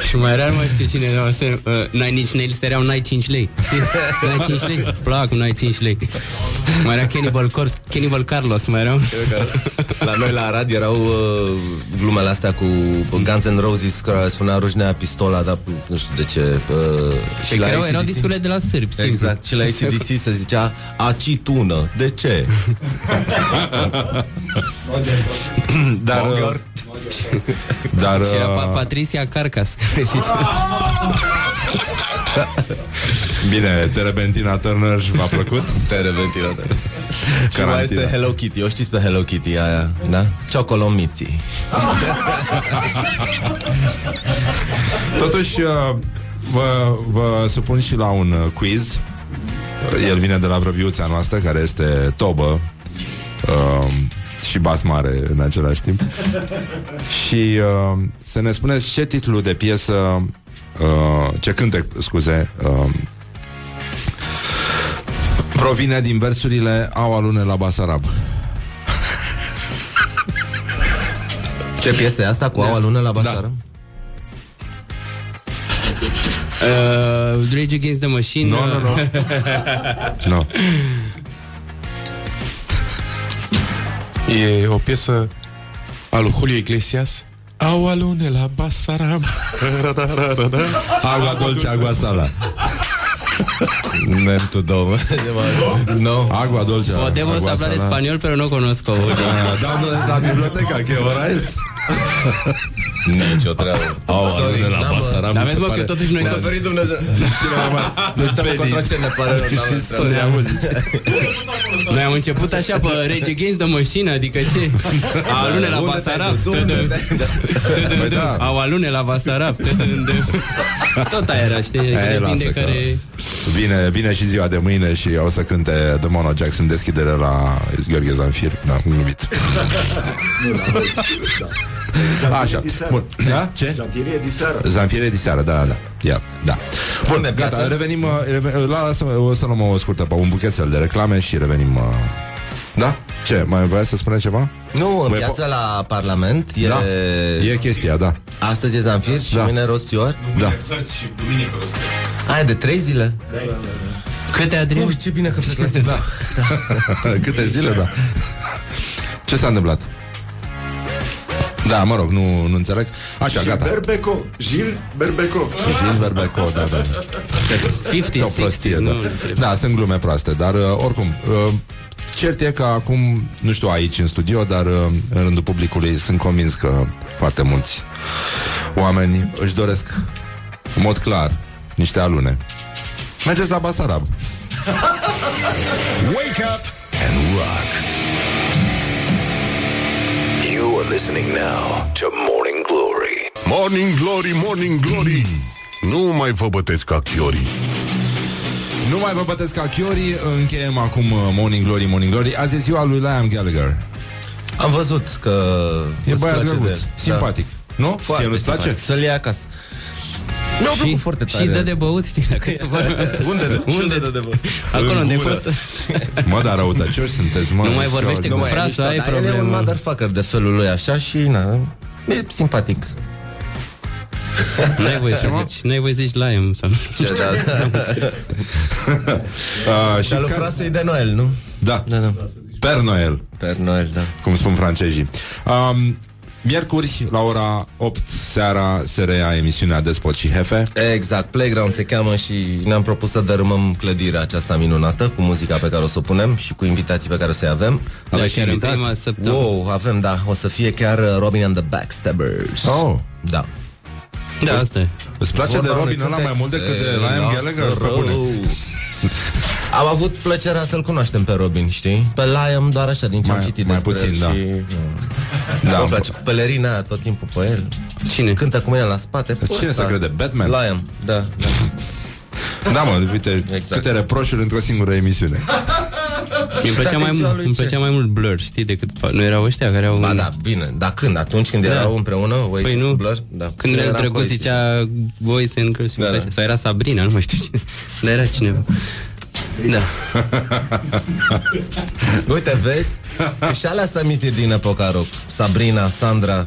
și, mai- și mai era, nu mai știu cine era, asta, uh, N-ai nici nails, erau n-ai 5 lei Știi? N-ai 5 lei? Plac, n-ai 5 lei Mai era Cannibal, Corpse, Cannibal Carlos, mai era un... La noi la Arad erau uh, glumele astea cu Guns N' Roses care spunea rușnea pistola, dar nu știu de ce. Uh, Și erau, erau AC/DC discurile de la sârbi, simplu. Exact. Și la ACDC se zicea acitună. De ce? Dar, uh, Monger. Dar Și era pa- uh, Patricia Carcas care zice, Bine, Terebentina Turner v-a plăcut? Tereventilată. Și mai Carantina. este Hello Kitty. O știți pe Hello Kitty aia, da? Ciocolomiții. Totuși, uh, vă, vă supun și la un uh, quiz. El vine de la vrăbiuța noastră, care este tobă uh, și bas mare în același timp. și uh, să ne spuneți ce titlu de piesă, uh, ce cântec, scuze, uh, provine din versurile Au alune la Basarab. Ce piesă e asta cu aua lună la basară? uh, Rage Against the Machine Nu, uh, nu, nu. E o piesă a lui Julio Iglesias Au alune la Basarab Agua dolce, agua sala. Mentu două. no. Agua dolce. Podemos agua hablar salada. español, pero no conozco. Ah, Doamnă, la biblioteca, que ora es? Nici o treabă. Au, Sorry, alune la n-am, Basarab. Dar mi vezi, se mă, că pare- totuși noi Ne-a tot... oferit Dumnezeu. Nu știu pe contra ce ne pare rău, n-am Istoria muzicii. Noi am început așa pe Rage Against the Machine, adică ce? A alune la Unde te-ai Basarab. dus? Unde Tădă- te-ai- tădă- Băi, da. Au alune la Basarab. tădă- Tot aia era, știi? Adică Ei, Depinde lasă că- care... Vine, vine și ziua de mâine și o să cânte The Mono Jackson deschidere la Gheorghe Zanfir. Da, am glumit. Așa. Bun. Da? Ce? Jantirie di seară. Zanfire de seară, da, da. Ia, da. Bun, Unde, gata, piața? revenim, uh, reve- la, lasă, o să luăm o scurtă pe un buchetel de reclame și revenim. uh, Da? Ce? Mai voia să spuneți ceva? Nu, în Băi, piața la Parlament e... Da. E chestia, da. Astăzi e Zanfir și Da. mâine Rost Stewart. Da. Aia de trei zile. Câte, Adrian? Nu, ce bine că plecați. Da. Câte zile, da. Ce s-a întâmplat? Da, mă rog, nu, nu înțeleg. Așa, gata. Berbeco. Gilles Berbeco. Gilles Berbeco, da, da. 50, E o prostie, 60, da. nu? Da, sunt glume proaste, dar uh, oricum, uh, cert e că acum, nu știu aici în studio, dar uh, în rândul publicului sunt convins că foarte mulți oameni își doresc în mod clar niște alune. Mergeți la Basarab. Wake up and rock. Listening now to Morning Glory. Morning Glory, Morning Glory Nu mai vă bătesc ca chiorii Nu mai vă bătesc ca Chiori, încheiem acum uh, Morning Glory, Morning Glory. Azi e ziua lui Liam Gallagher. Am văzut că E îți băiat place drăguț, de- simpatic. Nu? Da. Foarte Ție nu-ți place? simpatic. Să-l iei acasă. Mi-au și, plăcut foarte tare. și dă de băut, știi, dacă Unde de, Unde? unde de, de, Acolo unde ai gură. fost Mă, dar răutăcioși sunteți, mă. Nu mai vorbește Nu cu mai- frasul, ai El e un problemă motherfucker de felul lui așa și na, e simpatic. N-ai voie să zici, n-ai voie să zici Liam sau Ce, da, da. Uh, și Și al lui care- frasei de Noel, nu? Da, Da, da. Per Noel, Per Noel, da. cum spun francezii. Um, Miercuri, la ora 8 seara, se reia emisiunea Despot și Hefe. Exact, Playground se cheamă și ne-am propus să dărâmăm clădirea aceasta minunată cu muzica pe care o să o punem și cu invitații pe care o să-i avem. Da, Aveți și chiar în invitați? prima săptămână Wow, avem, da, o să fie chiar uh, Robin and the Backstabbers. Oh. Da. Da, asta e Îți place de Vorba unui Robin ăla mai cântec mult decât de se Liam lasă Gallagher? Pe rău. bune. Am avut plăcerea să-l cunoaștem pe Robin, știi? Pe Liam doar așa din ce am Mai- citit mai despre puțin, el da. și... Da, Da, îmi îmi place cu pelerina aia tot timpul pe el. Cine? Cântă cu mine la spate. Cine Ăsta. se crede? Batman? Liam, da. da. Da, mă, uite, Exact. câte reproșuri într-o singură emisiune. Îmi plăcea Dacă mai, e ziua mult, lui îmi ce? plăcea mai mult Blur, știi, decât... Nu erau ăștia care au... Ba da, bine. Dar când? Atunci când Da. erau împreună Oasis Păi nu, cu Blur? Da. când el Eram drăguț Oasis. zicea Boys and Girls Da, da. Sau era Sabrina, nu mai știu cine Dar era cineva Da, Uite, vezi? Că și alea sunt amintiri din epoca rock. Sabrina, Sandra.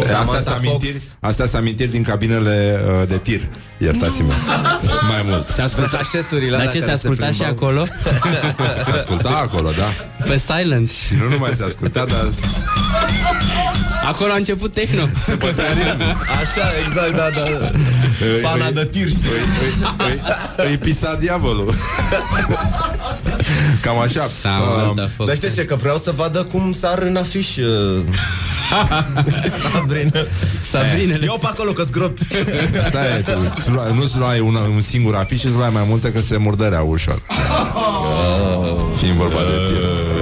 Astea Samantha sunt Fox. amintiri, astea sunt amintiri din cabinele uh, de tir. Iertați-mă. Mai mult. se asculta Așesurile Dar alea ce se care asculta și plimbau. acolo? Se asculta acolo, da. Pe Silent Și nu numai se asculta, dar Acolo a început techno Așa, exact, da, da. Pana de tir, știi? îi pisa diavolul. Cam așa. Samantha Um, Fox. Dar știi ce, că vreau să vadă cum sar în afiș uh, Sabrina Sabrinele Eu pe acolo că zgrop Stai, tu, îți lua- nu-ți luai un, un singur afiș, îți luai mai multe că se murdărea ușor. Fiind vorba de tir.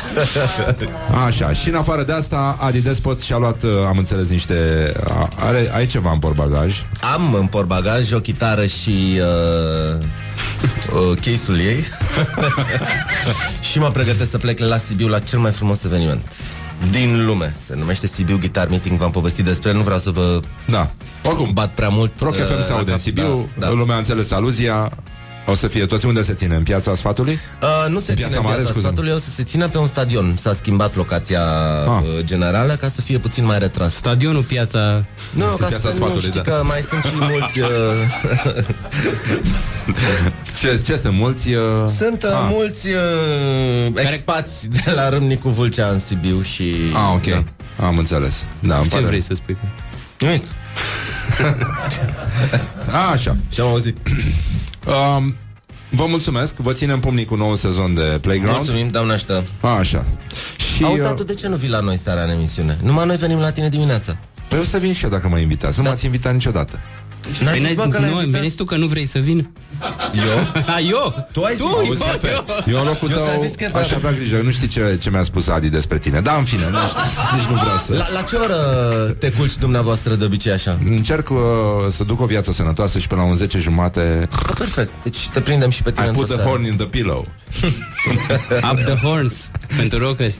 Așa, și în afară de asta, Adi Despot și-a luat, uh, am înțeles, niște... a- Are, ai ceva în portbagaj? Am în portbagaj o chitară și uh, uh, case-ul ei Și mă pregătesc să plec la Sibiu la cel mai frumos eveniment din lume Se numește Sibiu Guitar Meeting V-am povestit despre el, nu vreau să vă Da. Oricum, bat prea mult Rock uh, FM se la aude în cap. Sibiu, da, da. lumea a înțeles aluzia, o să fie toți unde se ține, în piața sfatului? Uh, nu se În ține Piața în Mare, piața scuze-mă. statului, o să se țină pe un stadion. S-a schimbat locația Ah. uh, generală ca să fie puțin mai retras. Stadionul, piața Nu, Este ca Piața să Sfatului, nu știi da. că mai sunt și mulți... Uh, Ce, ce sunt mulți? Uh... sunt uh, Ah. mulți uh, expați de la Râmnicu Vâlcea în Sibiu și... Ah, ok. Da. Am înțeles. Da, îmi Ce pare. vrei să spui? Nimic. A, așa. Și am auzit. Um, vă mulțumesc, vă ținem pumnii cu nou sezon de Playground. Mulțumim, doamna Aștă. A, așa. Și, Auzi, uh, dar tu de ce nu vii la noi seara în emisiune? Numai noi venim la tine dimineața. Păi o să vin și eu dacă mă invitați. Nu m-ați invitat niciodată. N-ai Păi zis, n-ai bă, că l-ai nu, invitat? veniți tu că nu vrei să vin? Eu? A, eu? Tu ai zis, tu, auzi, bă, Hefe, eu. Eu în locul Eu ți-am tău zis că- aș avea grijă. Nu știi ce, ce mi-a spus Adi despre tine. Da, în fine, nici, nici nu vreau să... La, la ce oră te culci dumneavoastră de obicei așa? Încerc uh, să duc o viață sănătoasă și până la un 10 jumate Ah, perfect. Deci te prindem și pe tine I put într-o the seară. horn in the pillow. Up the horns pentru rockeri.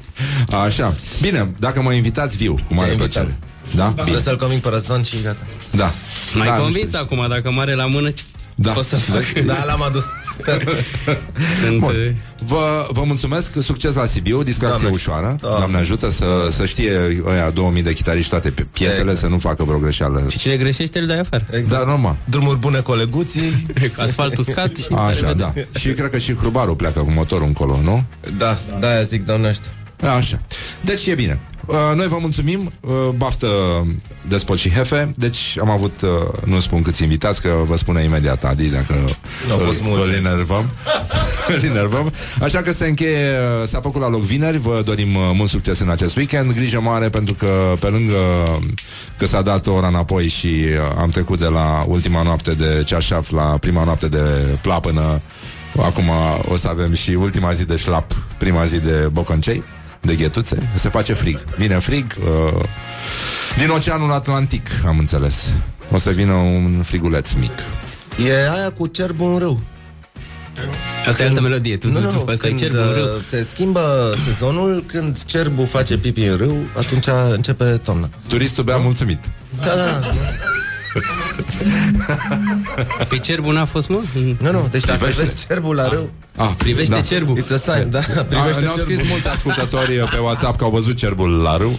Așa. Bine, dacă mă invitați, viu, cu mare Te invităm. Plăcere. Da? Trebuie să-l conving pe Răzvan și gata. Da. Mai da, nu convins știu. acum, dacă mare la mână, ce Da. pot să fac? Da, l-am adus. Sunt, Bun. uh, Vă, vă mulțumesc, succes la Sibiu, distracție Doamne, ușoară. Doamne. Doamne ajută să, să știe ăia 2000 de chitariști toate pe- piesele, Exact. să nu facă vreo greșeală. Și cine greșește, îl dai afară. Da, normal. Drumuri bune coleguții. Asfalt uscat și... Așa, da. Și cred că și hrubarul pleacă cu motorul încolo, nu? Da, da, zic, doamne ăștia. Așa. Deci e bine. Uh, Noi vă mulțumim, uh, baftă Despot și Hefe. Deci am avut, uh, nu spun câți invitați Că vă spune imediat Adi Dacă Au fost îl- mulți. îl enervăm. Îl enervăm. Așa că se încheie, uh, s-a făcut la loc vineri. Vă dorim uh, mult succes în acest weekend. Grijă mare pentru că pe lângă Că s-a dat ora înapoi Și uh, am trecut de la ultima noapte de cearșaf La prima noapte de plapână Acum o să avem și ultima zi de șlap Prima zi de boconcei de ghetuțe, se face frig. Vine frig uh, din Oceanul Atlantic, am înțeles. O să vină un friguleț mic. E aia cu cerbul în râu. Asta e altă melodie. Tu, Nu, tu, nu, tu, nu, asta e când cerbul în râu. uh, se schimbă sezonul, când cerbul face pipi în râu, atunci începe toamna. Turistul bea mulțumit. Da, da, Pe cerbul n-a fost, mă? Nu, nu, deci dacă Privește. vezi cerbul la râu, Ah, Privește da. cerbul. it's a sign, da? Da, Privește ne-au cerbul. scris mulți ascultători pe WhatsApp că au văzut cerbul la râu.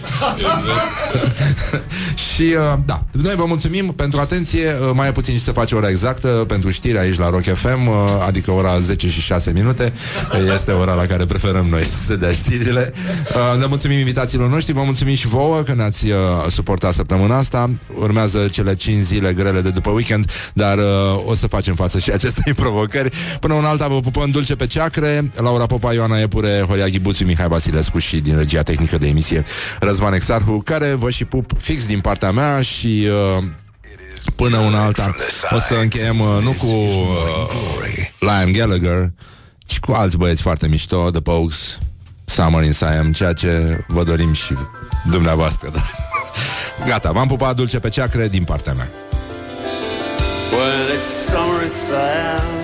și uh, da, noi vă mulțumim pentru atenție. Uh, Mai e puțin și să face ora exactă pentru știri aici la Rock FM, uh, adică ora 10 și 6 minute. Este ora la care preferăm noi să se dea știrile. Uh, Ne mulțumim invitațiilor noștri, vă mulțumim și vouă că ne-ați uh, suportat săptămâna asta. Urmează cele 5 zile grele de după weekend, dar uh, o să facem față și acestei provocări. Până un alta vă pupăm dulce pe ceacre. Laura Popa, Ioana Epure, Horia Ghibuțu, Mihai Vasilescu și din regia tehnică de emisie Răzvan Exarhu, care vă și pup fix din partea mea și uh, până una alta o să încheiem uh, nu cu uh, Liam Gallagher, ci cu alți băieți foarte mișto, The Pogues, Summer in Siam, ceea ce vă dorim și dumneavoastră. Da. Gata, v-am pupat dulce pe ceacre din partea mea. Well, it's summer in Siam.